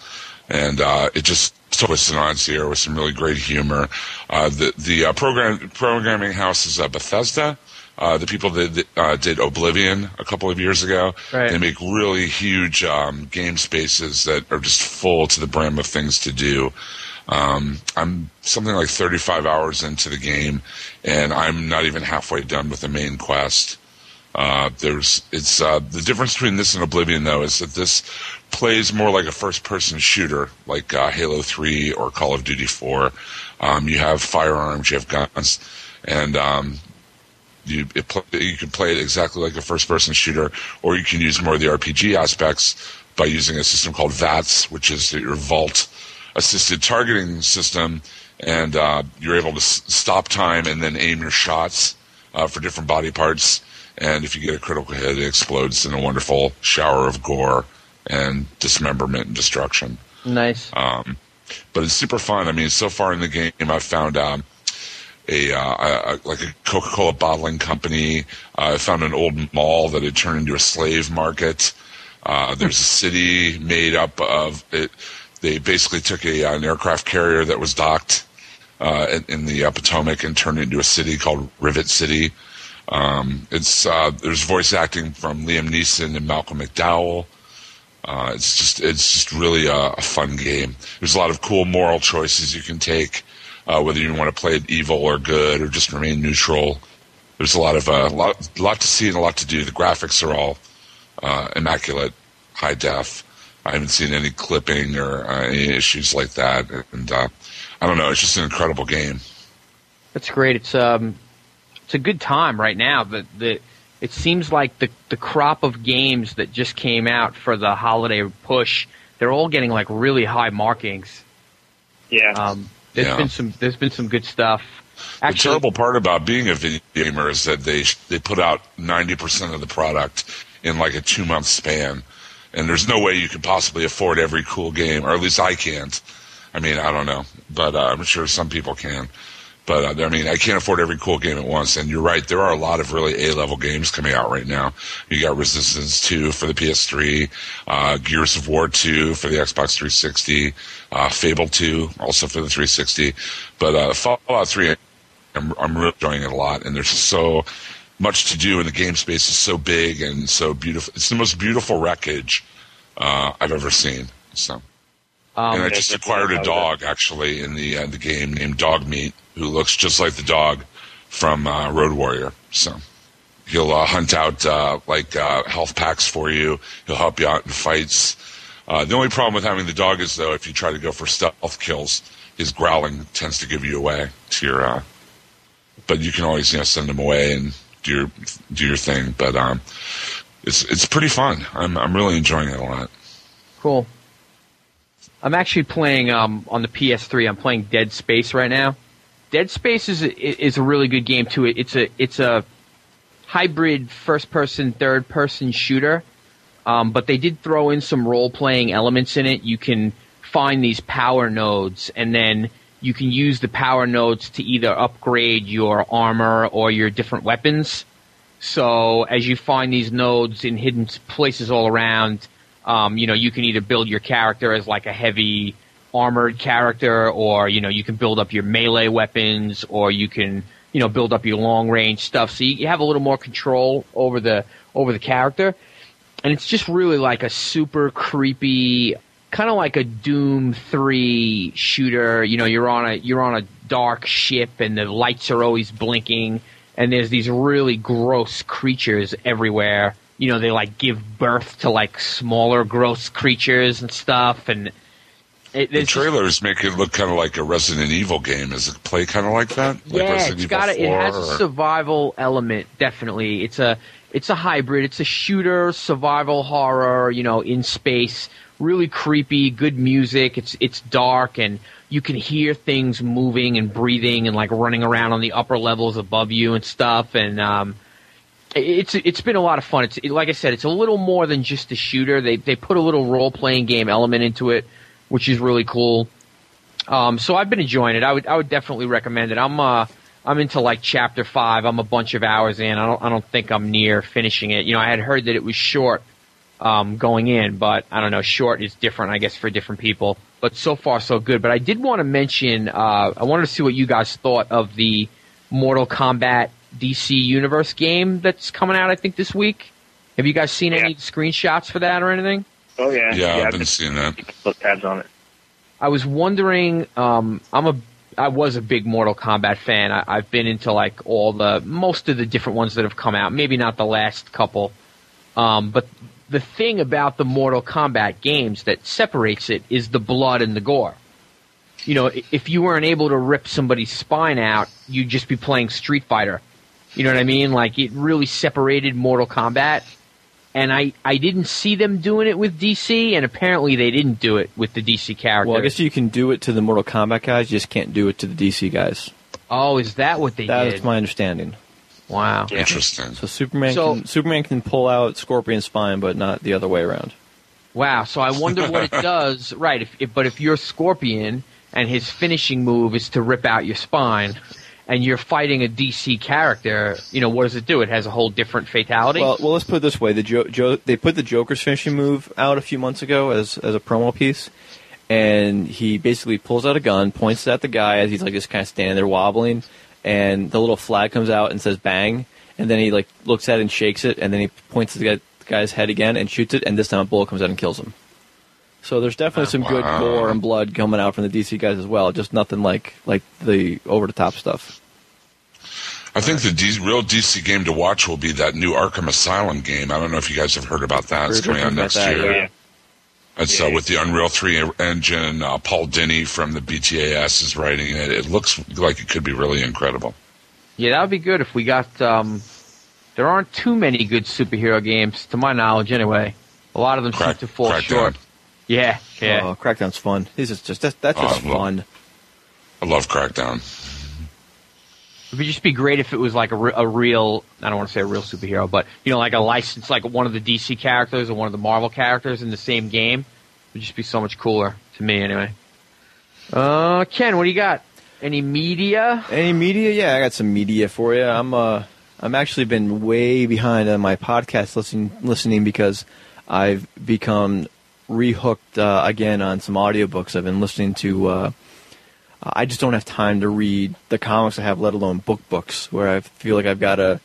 and uh, it just twisted on its ear with some really great humor. Uh, the the uh, program programming house is uh, Bethesda. Uh, the people that uh, did Oblivion a couple of years ago,
Right.
they make really huge um, game spaces that are just full to the brim of things to do. Um, I'm something like 35 hours into the game, and I'm not even halfway done with the main quest. Uh, there's it's uh, the difference between this and Oblivion though is that this plays more like a first-person shooter, like uh, Halo 3 or Call of Duty 4. Um, you have firearms, you have guns, and um, you pl- you can play it exactly like a first-person shooter, or you can use more of the RPG aspects by using a system called VATS, which is your Vault assisted targeting system, and uh, you're able to s- stop time and then aim your shots uh, for different body parts. And if you get a critical hit, it explodes in a wonderful shower of gore and dismemberment and destruction.
Nice.
Um, but it's super fun. I mean, so far in the game, I've found um, a, uh, a, like a Coca-Cola bottling company. Uh, I found an old mall that had turned into a slave market. Uh, there's a city made up of it. They basically took a, an aircraft carrier that was docked uh, in, in the uh, Potomac and turned it into a city called Rivet City. Um, it's uh, there's voice acting from Liam Neeson and Malcolm McDowell. Uh, it's just it's just really a, a fun game. There's a lot of cool moral choices you can take, uh, whether you want to play it evil or good or just remain neutral. There's a lot of uh, lot lot to see and a lot to do. The graphics are all uh, immaculate, high def. I haven't seen any clipping or uh, any issues like that, and uh, I don't know. It's just an incredible game.
That's great. It's um, it's a good time right now. The the it seems like the the crop of games that just came out for the holiday push, they're all getting like really high markings.
Yeah.
Um, there's
Yeah.
been some there's been some good stuff.
the terrible part about being a video gamer is that they they put out ninety percent of the product in like a two month span, and there's no way you could possibly afford every cool game, or at least I can't. I mean, I don't know, but uh, I'm sure some people can. But uh, I mean, I can't afford every cool game at once. And you're right, there are a lot of really A level games coming out right now. You got Resistance 2 for the PS3, uh, Gears of War 2 for the Xbox 360, uh, Fable 2 also for the 360. But uh, Fallout 3, I'm, I'm really enjoying it a lot. And there's so much to do, and the game space is so big and so beautiful. It's the most beautiful wreckage uh, I've ever seen. So.
Um,
and I just acquired a dog actually in the uh, the game named Dog Meat, who looks just like the dog from uh, Road Warrior. So he'll uh, hunt out uh, like uh, health packs for you. He'll help you out in fights. Uh, the only problem with having the dog is though, if you try to go for stealth kills, his growling tends to give you away to your. Uh, but you can always you know send him away and do your do your thing. But um, it's it's pretty fun. I'm I'm really enjoying it a lot.
Cool. I'm actually playing um, on the PS3. I'm playing Dead Space right now. Dead Space is a, is a really good game too. It's a it's a hybrid first person third person shooter, um, but they did throw in some role playing elements in it. You can find these power nodes, and then you can use the power nodes to either upgrade your armor or your different weapons. So as you find these nodes in hidden places all around, um, you know, you can either build your character as like a heavy armored character, or you know, you can build up your melee weapons, or you can, you know, build up your long range stuff. So you, have a little more control over the over the character, and it's just really like a super creepy, kind of like a Doom three shooter. You know, you're on a you're on a dark ship, and the lights are always blinking, and there's these really gross creatures everywhere you know, they like give birth to like smaller, gross creatures and stuff. And it,
The trailers make it look kind of like a Resident Evil game. Does it play kind of like that? Like
yeah,
Resident
it's got a, it
4
has a survival element. Definitely, it's a it's a hybrid. It's a shooter, survival horror. You know, in space, really creepy. Good music. It's it's dark and you can hear things moving and breathing and like running around on the upper levels above you and stuff. And um, it's it's been a lot of fun. It's it, like I said, it's a little more than just a shooter. They they put a little role playing game element into it, which is really cool. Um, so I've been enjoying it. I would I would definitely recommend it. I'm uh I'm into like chapter five. I'm a bunch of hours in. I don't I don't think I'm near finishing it. You know, I had heard that it was short, um, going in, but I don't know. Short is different, I guess, for different people. But so far, so good. But I did want to mention. Uh, I wanted to see what you guys thought of the Mortal Kombat DC Universe game that's coming out. I think this week. Have you guys seen any screenshots for that or anything?
Oh yeah,
Yeah, I've
I've
been seeing that.
Put tabs on it.
I was wondering. Um, I'm a. I was a big Mortal Kombat fan. I, I've been into like all the most of the different ones that have come out. Maybe not the last couple, um, but the thing about the Mortal Kombat games that separates it is the blood and the gore. You know, if you weren't able to rip somebody's spine out, you'd just be playing Street Fighter. You know what I mean? Like it really separated Mortal Kombat. And I, I didn't see them doing it with DC, and apparently they didn't do it with the DC characters.
Well, I guess you can do it to the Mortal Kombat guys, you just can't do it to the DC guys.
Oh, is that what they
That
did?
is my understanding.
Wow.
Interesting.
So Superman
So-
can Superman can pull out Scorpion's spine, but not the other way around.
Wow. So I wonder what it does. Right. If, if, but if you're Scorpion and his finishing move is to rip out your spine, and you're fighting a DC character, you know what does it do? It has a whole different fatality.
Well, well, let's put it this way: the jo- jo- they put the Joker's finishing move out a few months ago as as a promo piece, and he basically pulls out a gun, points it at the guy as he's like just kind of standing there wobbling, and the little flag comes out and says "bang," and then he like looks at it and shakes it, and then he points at the, guy, the guy's head again and shoots it, and this time a bullet comes out and kills him. So there's definitely some good gore and blood coming out from the DC guys as well, just nothing like like the over the top stuff.
I think the D- real DC game to watch will be that new Arkham Asylum game. I don't know if you guys have heard about that. It's
Heard
coming out next
that,
year.
yeah.
It's uh, with the Unreal 3 engine. Uh, Paul Dini from the BTAS is writing it. It looks like it could be really incredible.
yeah, that would be good if we got. Um, there aren't too many good superhero games, to my knowledge, anyway. A lot of them
Crack-
seem to fall
Crackdown.
short. Yeah, yeah.
Oh, Crackdown's fun. This is just that's, that's
Oh,
just
I love-
fun.
I love Crackdown.
It would just be great if it was like a, re- a real, I don't want to say a real superhero, but, you know, like a license, like one of the DC characters or one of the Marvel characters in the same game. It would just be so much cooler, to me anyway. Uh, Ken, what do you got? Any media?
Any media? Yeah, I got some media for you. I'm uh, I'm actually been way behind on my podcast listening listening because I've become rehooked uh, again on some audiobooks. I've been listening to. Uh, I just don't have time to read the comics I have, let alone book books, where I feel like I've got to,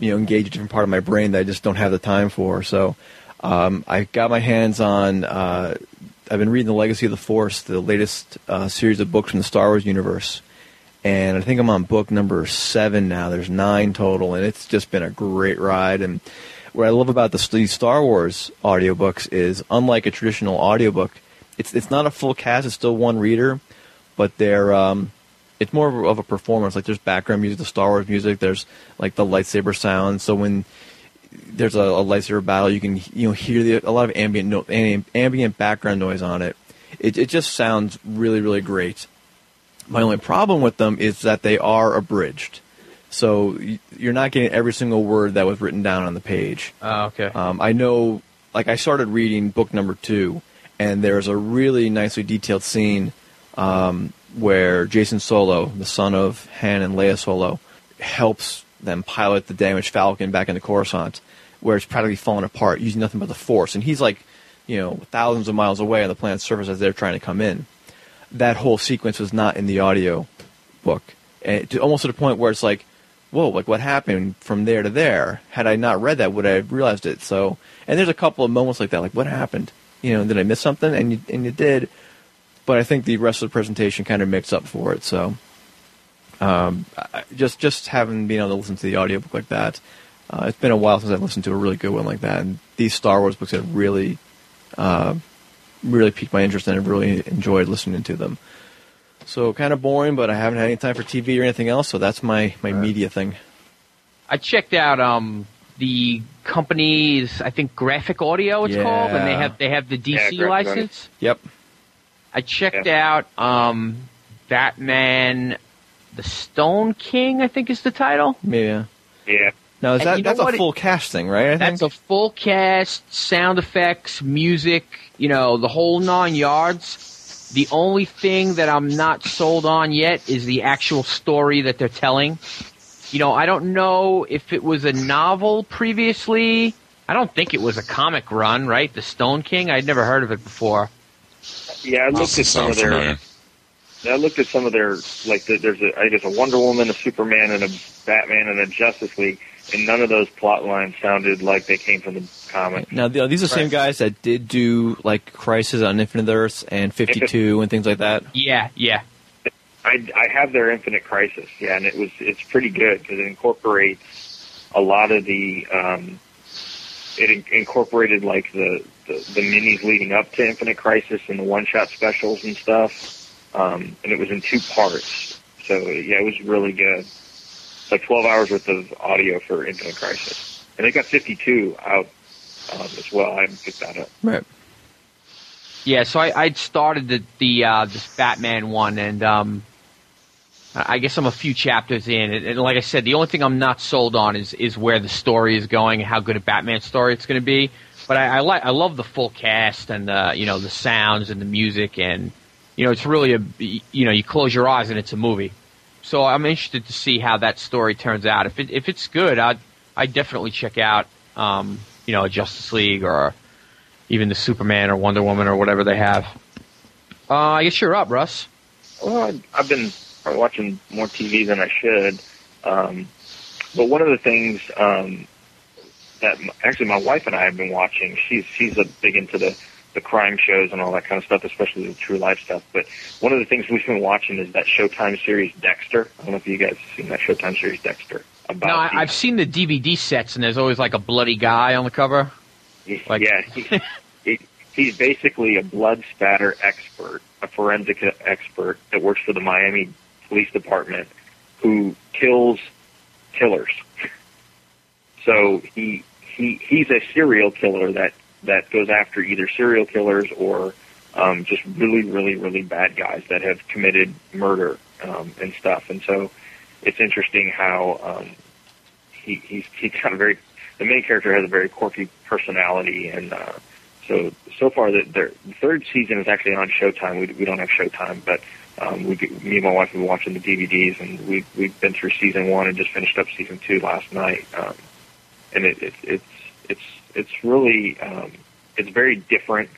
you know, engage a different part of my brain that I just don't have the time for. So, um, I got my hands on. Uh, I've been reading the Legacy of the Force, the latest uh, series of books from the Star Wars universe, and I think I'm on book number seven now. There's nine total, and it's just been a great ride. And what I love about the Star Wars audiobooks is, unlike a traditional audiobook, it's it's not a full cast. It's still one reader, but they're um, it's more of a performance. Like there's background music, the Star Wars music. There's like the lightsaber sound. So when there's a, a lightsaber battle, you can you know hear the, a lot of ambient no, ambient background noise on it. It it just sounds really really great. My only problem with them is that they are abridged, so you're not getting every single word that was written down on the page.
Oh, okay.
Um, I know, like I started reading book number two, and there's a really nicely detailed scene um, where Jacen Solo, the son of Han and Leia Solo, helps them pilot the damaged Falcon back into Coruscant, where it's practically falling apart using nothing but the Force, and he's like, you know, thousands of miles away on the planet's surface as they're trying to come in. That whole sequence was not in the audio book, and to, almost to the point where it's like, whoa, like what happened from there to there? Had I not read that, would I have realized it? So, and there's a couple of moments like that, like what happened? You know, did I miss something? And you and you did, but I think the rest of the presentation kind of makes up for it. So, um, just just having been able to listen to the audiobook like that, uh, it's been a while since I've listened to a really good one like that. And these Star Wars books have really, uh, really piqued my interest, and I've really enjoyed listening to them. So kind of boring, but I haven't had any time for TV or anything else. So that's my my media thing.
I checked out um the company's I think Graphic Audio it's called, and they have they have the DC
Graphic
license.
Yep.
I checked out um Batman, the Stone King I think is the title.
Yeah.
Yeah.
Now is
And
that that's a
what?
full cast thing, right? I
That's a full cast, sound effects, music, you know, the whole nine yards. The only thing that I'm not sold on yet is the actual story that they're telling. You know, I don't know if it was a novel previously I don't think it was a comic run, right? The Stone King. I'd never heard of it before.
Yeah, I looked at some of their. I looked at some of their like the, there's a I guess a Wonder Woman, a Superman, and a Batman, and a Justice League, and none of those plot lines sounded like they came from the comic.
Now, the, these are the same guys that did do like Crisis on Infinite Earths and 52 and things like that.
Yeah, yeah.
I, I have their Infinite Crisis, yeah, and it was it's pretty good because it incorporates a lot of the um, it in- incorporated like the, the the minis leading up to Infinite Crisis and the one shot specials and stuff, um, and it was in two parts. So yeah, it was really good. It's like 12 hours worth of audio for Infinite Crisis, and they got 52 out um, as well. I haven't picked that up.
Right.
Yeah, so I, I'd started the the uh, this Batman one, and um, I guess I'm a few chapters in, and, and like I said, the only thing I'm not sold on is is where the story is going and how good a Batman story it's going to be. But I, I like I love the full cast and uh, you know the sounds and the music, and you know it's really a you know you close your eyes and it's a movie. So I'm interested to see how that story turns out. If it if it's good, I'd I definitely check out um, you know Justice League or even the Superman or Wonder Woman or whatever they have. Uh, I guess you're up, Russ.
Well, I've been watching more TV than I should. Um, but one of the things um, that actually my wife and I have been watching, she's she's a big into the the crime shows and all that kind of stuff, especially the true life stuff. But one of the things we've been watching is that Showtime series Dexter. I don't know if you guys have seen that Showtime series Dexter. About
No, i i've seen the DVD sets, and there's always like a bloody guy on the cover. Like-
yeah, he, he, he's basically a blood spatter expert, a forensic expert that works for the Miami Police Department, who kills killers. So he he he's a serial killer that that goes after either serial killers or um, just really really really bad guys that have committed murder um, and stuff. And so it's interesting how um, he he's he's kind of very the main character has a very quirky personality and uh so so far the, the third season is actually on Showtime. We we don't have Showtime, but um we me and my wife have been watching the DVDs and we we've been through season 1 and just finished up season 2 last night. Um and it, it it's it's it's really um it's very different.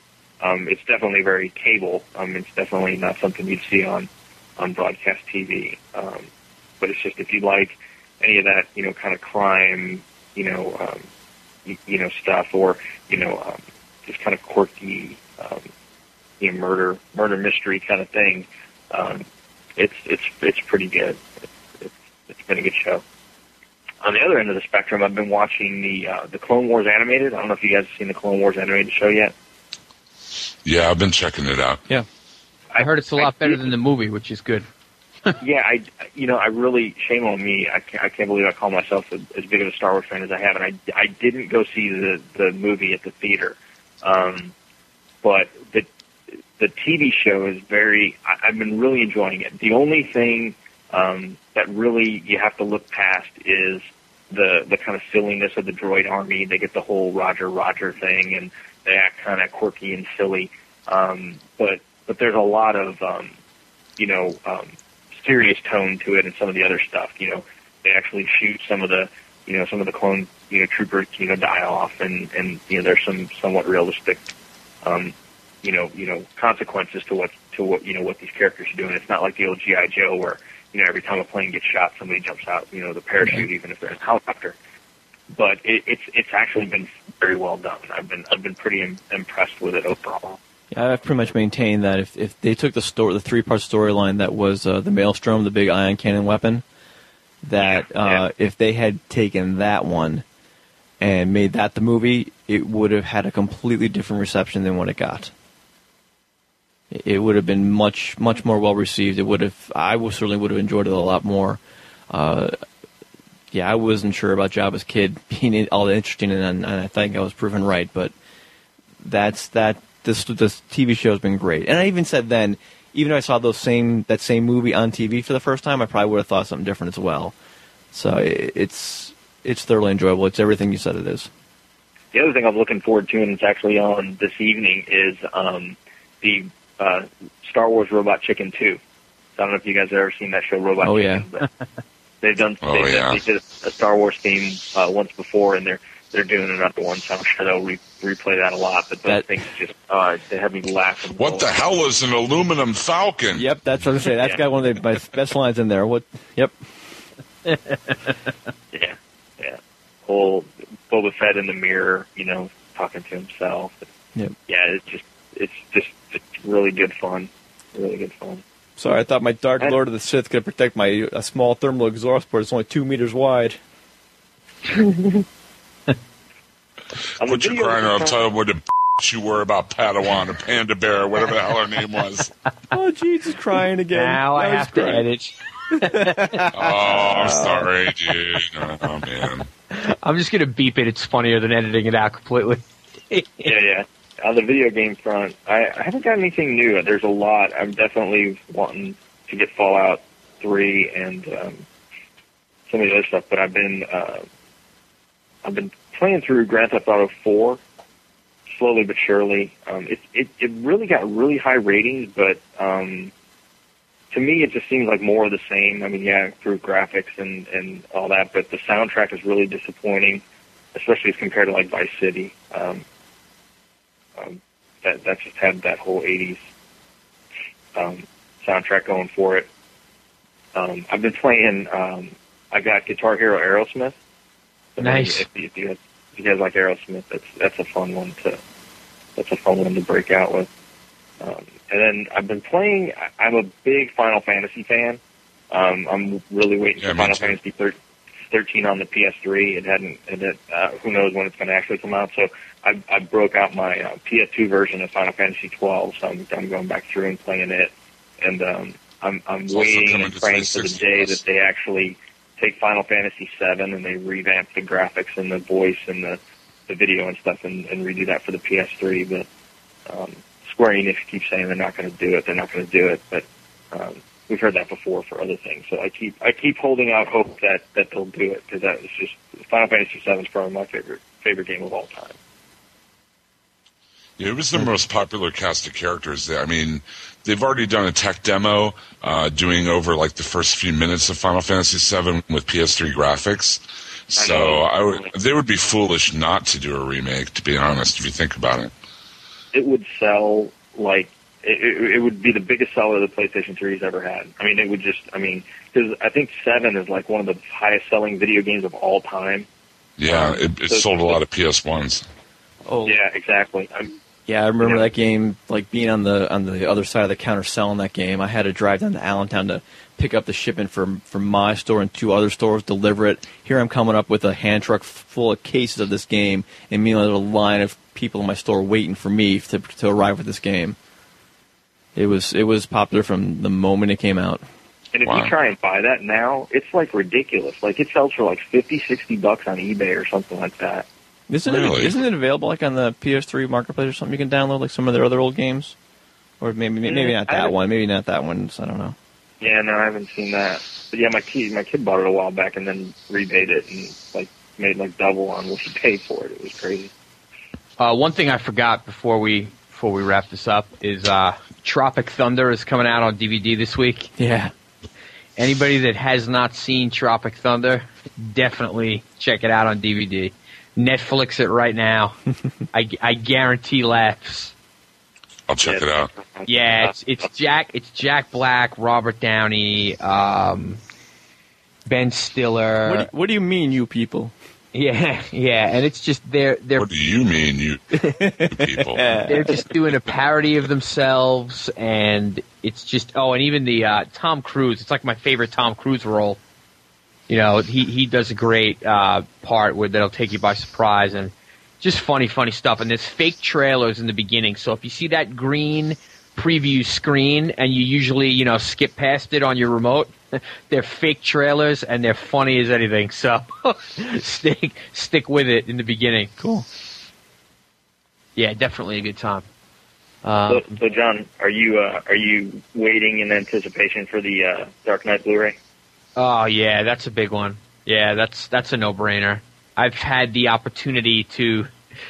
Um it's definitely very cable. Um it's definitely not something you'd see on on broadcast TV. Um but it's just if you like any of that, you know, kind of crime, you know, um, you, you know, stuff, or you know, um, just kind of quirky, um, you know, murder, murder mystery kind of thing. Um, it's it's it's pretty good. It's, it's it's been a good show. On the other end of the spectrum, I've been watching the uh, the Clone Wars animated. I don't know if you guys have seen the Clone Wars animated show yet.
Yeah, I've been checking it out.
Yeah.
I heard it's a lot better than the movie, which is good.
Yeah, I, you know, I really shame on me. I can't, I can't believe I call myself a, as big of a Star Wars fan as I have, and I, I didn't go see the the movie at the theater. Um, but the the TV show is very. I, I've been really enjoying it. The only thing um, that really you have to look past is the the kind of silliness of the droid army. They get the whole Roger Roger thing, and they act kind of quirky and silly. Um, but but there's a lot of um, you know um, serious tone to it, and some of the other stuff. You know, they actually shoot some of the you know some of the clone you know troopers you know die off, and and you know there's some somewhat realistic. Um, you know, you know, consequences to what to what you know what these characters are doing. It's not like the old GI Joe where you know every time a plane gets shot, somebody jumps out, you know, the parachute, even if they're in a helicopter. But it, it's it's actually been very well done. I've been I've been pretty Im- impressed with it overall.
Yeah, I've pretty much maintained that if, if they took the story, the three part storyline that was uh, the Maelstrom, the big ion cannon weapon, that uh, if they had taken that one and made that the movie, it would have had a completely different reception than what it got. It- It would have been much much more well received. It would have. I would, certainly would have enjoyed it a lot more. Uh, yeah, I wasn't sure about Jabba's kid being all that interesting, and, and I think I was proven right. But that's that. This this TV show has been great, and I even said then, even though I saw those same that same movie on TV for the first time, I probably would have thought something different as well. So it, it's it's thoroughly enjoyable. It's everything you said it is.
The other thing I'm looking forward to, and it's actually on this evening, is um, the uh, Star Wars Robot Chicken 2. So I don't know if you guys have ever seen that show, Robot
Oh, yeah.
Chicken. But they've done
Oh,
they've,
yeah.
they did a Star Wars theme uh, once before, and they're they're doing another one, so I'm sure they'll re- replay that a lot. But those things just uh, they have me laughing.
What the hell is an aluminum falcon?
Yep, that's what I was saying. That's
Yeah.
got one of the, my best lines in there. What? Yep.
Yeah, yeah. Whole Boba Fett in the mirror, you know, talking to himself.
Yep.
Yeah, it's just it's just it's really good fun. Really good fun.
Sorry, I thought my Dark Lord of the Sith could protect my a small thermal exhaust port. It's only two meters wide.
Put your crying out, tell them what the b- you were about Padawan or Panda Bear or whatever the hell her name was.
oh, Jesus, crying again.
Now I
Now he's
have to
crying.
edit.
Oh, I'm sorry, dude. Oh, man.
I'm just gonna beep it. It's funnier than editing it out completely.
yeah, yeah. On the video game front, I, I haven't got anything new. There's a lot. I'm definitely wanting to get Fallout Three and um, some of the other stuff, but I've been uh, I've been playing through Grand Theft Auto Four slowly but surely. Um, it, it it really got really high ratings, but um, to me, it just seems like more of the same. I mean, yeah, improved graphics and and all that, but the soundtrack is really disappointing, especially as compared to like Vice City. Um, um, that that just had that whole '80s um, soundtrack going for it. Um, I've been playing. Um, I got Guitar Hero Aerosmith.
Nice.
If, if you guys, if you guys like Aerosmith, that's that's a fun one to that's a fun one to break out with. Um, and then I've been playing. I'm a big Final Fantasy fan. Um, I'm really waiting
Yeah,
for Final
too.
Fantasy thir- 13 on the PS3. It hadn't. It had, uh, who knows when it's going to actually come out? So I, I broke out my uh, PS2 version of Final Fantasy 12. So I'm, I'm going back through and playing it. And um, I'm, I'm
It's
waiting and praying for the day
plus.
that they actually take Final Fantasy 7 and they revamp the graphics and the voice and the the video and stuff and, and redo that for the PS3. But um, Square Enix keeps saying they're not going to do it. They're not going to do it. But um, we've heard that before for other things. So I keep I keep holding out hope that that they'll do it because that is just Final Fantasy VII is probably my favorite favorite game of all time.
Yeah, it was the most popular cast of characters. I mean, they've already done a tech demo, uh, doing over like the first few minutes of Final Fantasy VII with PS3 graphics. So I would, they would be foolish not to do a remake. To be honest, if you think about it.
It would sell like it, it, it would be the biggest seller the PlayStation 3 has ever had. I mean, it would just I mean because I think Seven is like one of the highest selling video games of all time.
Yeah,
Um,
it, it
so-
sold a lot of PS ones.
Oh,
Yeah, exactly. I'm,
Yeah, I remember
Yeah.
that game, like being on the on the other side of the counter selling that game. I had to drive down to Allentown to pick up the shipment from from my store and two other stores, deliver it. Here I'm coming up with a hand truck full of cases of this game, and meanwhile there's a line of people in my store waiting for me to to arrive with this game. It was it was popular from the moment it came out.
And if
Wow.
you try and buy that now, it's like ridiculous. Like it sells for like fifty, sixty bucks on eBay or something like that.
Isn't
Really?
it isn't it available like on the PS3 marketplace or something? You can download like some of their other old games, or maybe maybe
Mm,
not that one. Maybe not that one. So I don't know.
Yeah, no, I haven't seen that. But yeah, my kid, my kid bought it a while back and then repaid it and like made like double on what he paid for it. It was crazy.
Uh, one thing I forgot before we before we wrap this up is uh, Tropic Thunder is coming out on DVD this week.
Yeah.
Anybody that has not seen Tropic Thunder, definitely check it out on DVD. Netflix it right now. I, I guarantee laughs.
I'll check it out.
Yeah, it's it's Jack it's Jack Black, Robert Downey, um, Ben Stiller.
What do, what do you mean, you people?
yeah, yeah, and it's just they're they're
What do you mean, you, you people?
they're just doing a parody of themselves, and it's just oh, and even the uh, Tom Cruise. It's like my favorite Tom Cruise role. You know, he he does a great uh, part where that'll take you by surprise, and just funny, funny stuff. And there's fake trailers in the beginning, so if you see that green preview screen and you usually you know skip past it on your remote. They're fake trailers and they're funny as anything. So stick stick with it in the beginning.
Cool.
Yeah, definitely a good time. Um,
So, so John, are you uh, are you waiting in anticipation for the uh, Dark Knight Blu-ray?
Oh yeah, that's a big one. Yeah, that's that's a no-brainer. I've had the opportunity to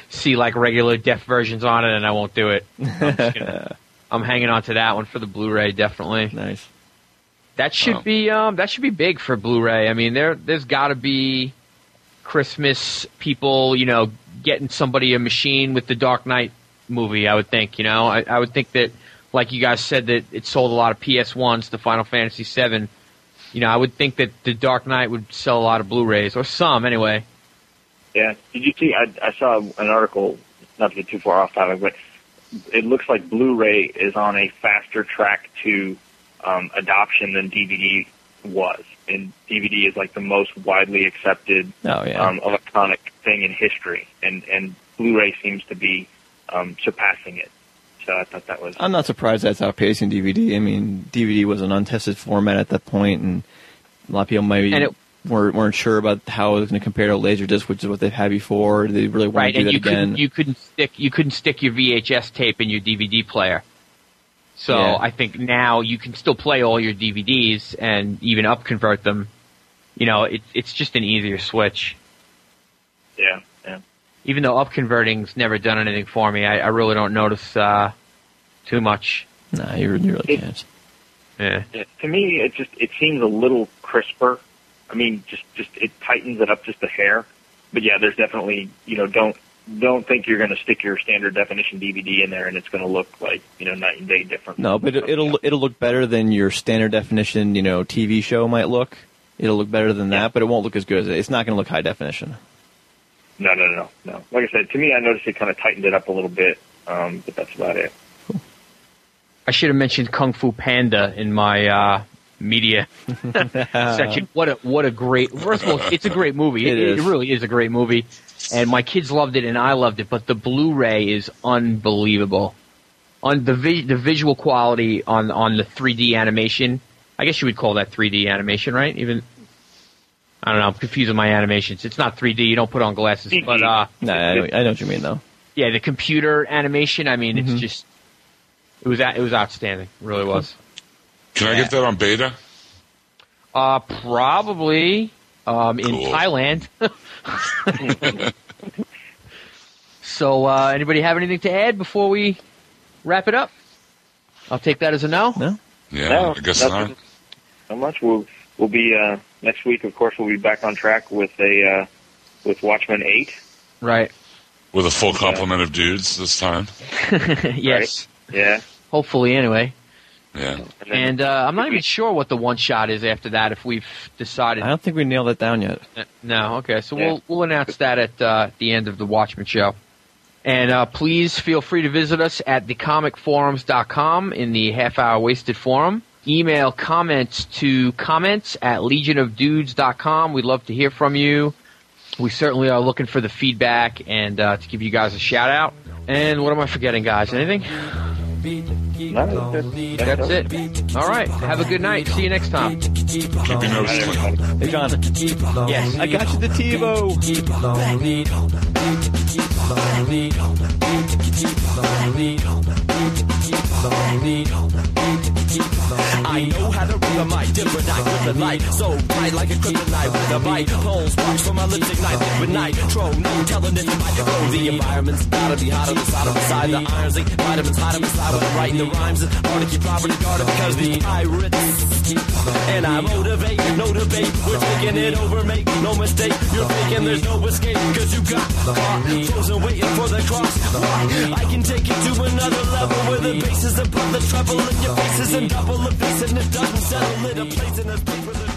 see like regular def versions on it, and I won't do it. I'm, gonna- I'm hanging on to that one for the Blu-ray, definitely.
Nice.
That should
Wow.
be um that should be big for Blu-ray. I mean, there there's got to be Christmas people, you know, getting somebody a machine with the Dark Knight movie. I would think, you know, I, I would think that, like you guys said, that it sold a lot of PS ones, the Final Fantasy VII. You know, I would think that the Dark Knight would sell a lot of Blu-rays or some anyway.
Yeah. Did you see? I, I saw an article, not to get too far off topic, but it looks like Blu-ray is on a faster track to um, adoption than DVD was, and DVD is like the most widely accepted
Oh, yeah.
um, electronic thing in history, and and Blu-ray seems to be um, surpassing it. So I thought that was
I'm not surprised that's outpacing DVD. I mean, DVD was an untested format at that point, and a lot of people maybe
And it-
weren't, weren't sure about how it was going to compare to Laserdisc, which is what they've had before. They really wanted
right,
to do
and
that
you
again.
couldn't you couldn't stick you couldn't stick your VHS tape in your DVD player. So
Yeah.
I think now you can still play all your DVDs and even up convert them. You know, it's it's just an easier switch.
yeah, yeah.
Even though up converting's never done anything for me, I, I really don't notice uh, too much.
Nah, you, you really
It-
can't.
Yeah.
Yeah, to me, it just it seems a little crisper. I mean, just just it tightens it up just a hair. But yeah, there's definitely you know don't don't think you're going to stick your standard definition DVD in there and it's going to look like you know night and day different.
No, but it, it'll it'll look better than your standard definition, you know, TV show might look. It'll look better than that, but it won't look as good as it. It's not going to look high definition.
No, no, no, no. Like I said, to me, I noticed it kind of tightened it up a little bit, um, but that's about it.
I should have mentioned Kung Fu Panda in my uh, media section. What a what a great! First of all, it's a great movie.
It
It,
is.
it really is a great movie, and my kids loved it, and I loved it. But the Blu-ray is unbelievable. On the vi- the visual quality on on the 3D animation, I guess you would call that 3D animation, right? Even I don't know. I'm confusing my animations. It's not 3D. You don't put on glasses, but uh,
Nah, I know, I know what you mean though.
yeah, the computer animation. I mean,
Mhm.
it's just it was it was outstanding. It really was.
Can I get that on beta?
Uh, probably um, in
Cool.
Thailand. so, uh, anybody have anything to add before we wrap it up? I'll take that as a no.
No.
Yeah,
No,
I guess not.
Not much. We'll we'll be uh, next week. Of course, we'll be back on track with a uh, with Watchmen Eight.
Right.
With a full complement of dudes this time.
yes.
Yeah.
Hopefully, anyway.
Yeah.
And uh, I'm not even sure what the one shot is after that. If we've decided.
I don't think we nailed that down yet.
Uh, No, okay. So
Yeah.
we'll we'll announce that at uh, the end of the Watchmen show. And uh, please feel free to visit us at thecomicforums.com in the half hour wasted forum. Email comments to comments at legionofdudes.com. We'd love to hear from you. We certainly are looking for the feedback and uh, to give you guys a shout out. And what am I forgetting, guys? Anything? That's it. All right. Have a good night. See you next time.
Keep your nose clean.
Hey, John.
Yes.
I got you the TiVo.
I know how to read a mic, different I with the light. So bright like a kryptonite with a bite. Pole sparks from my lips ignite with nitro. No telling if you might go. The environment's gotta be hot on the side of the side. The irons ain't vitamins hot on the side when I'm writing the rhymes. It's hard to keep property guarded because these pirates. And I motivate, no debate. We're taking it over, make no mistake. You're faking, there's no escape. Cause you got caught, frozen waiting for the cross. I can take it to another level where the bass is above the treble and your face is in double the bass and it doesn't settle in a place in a where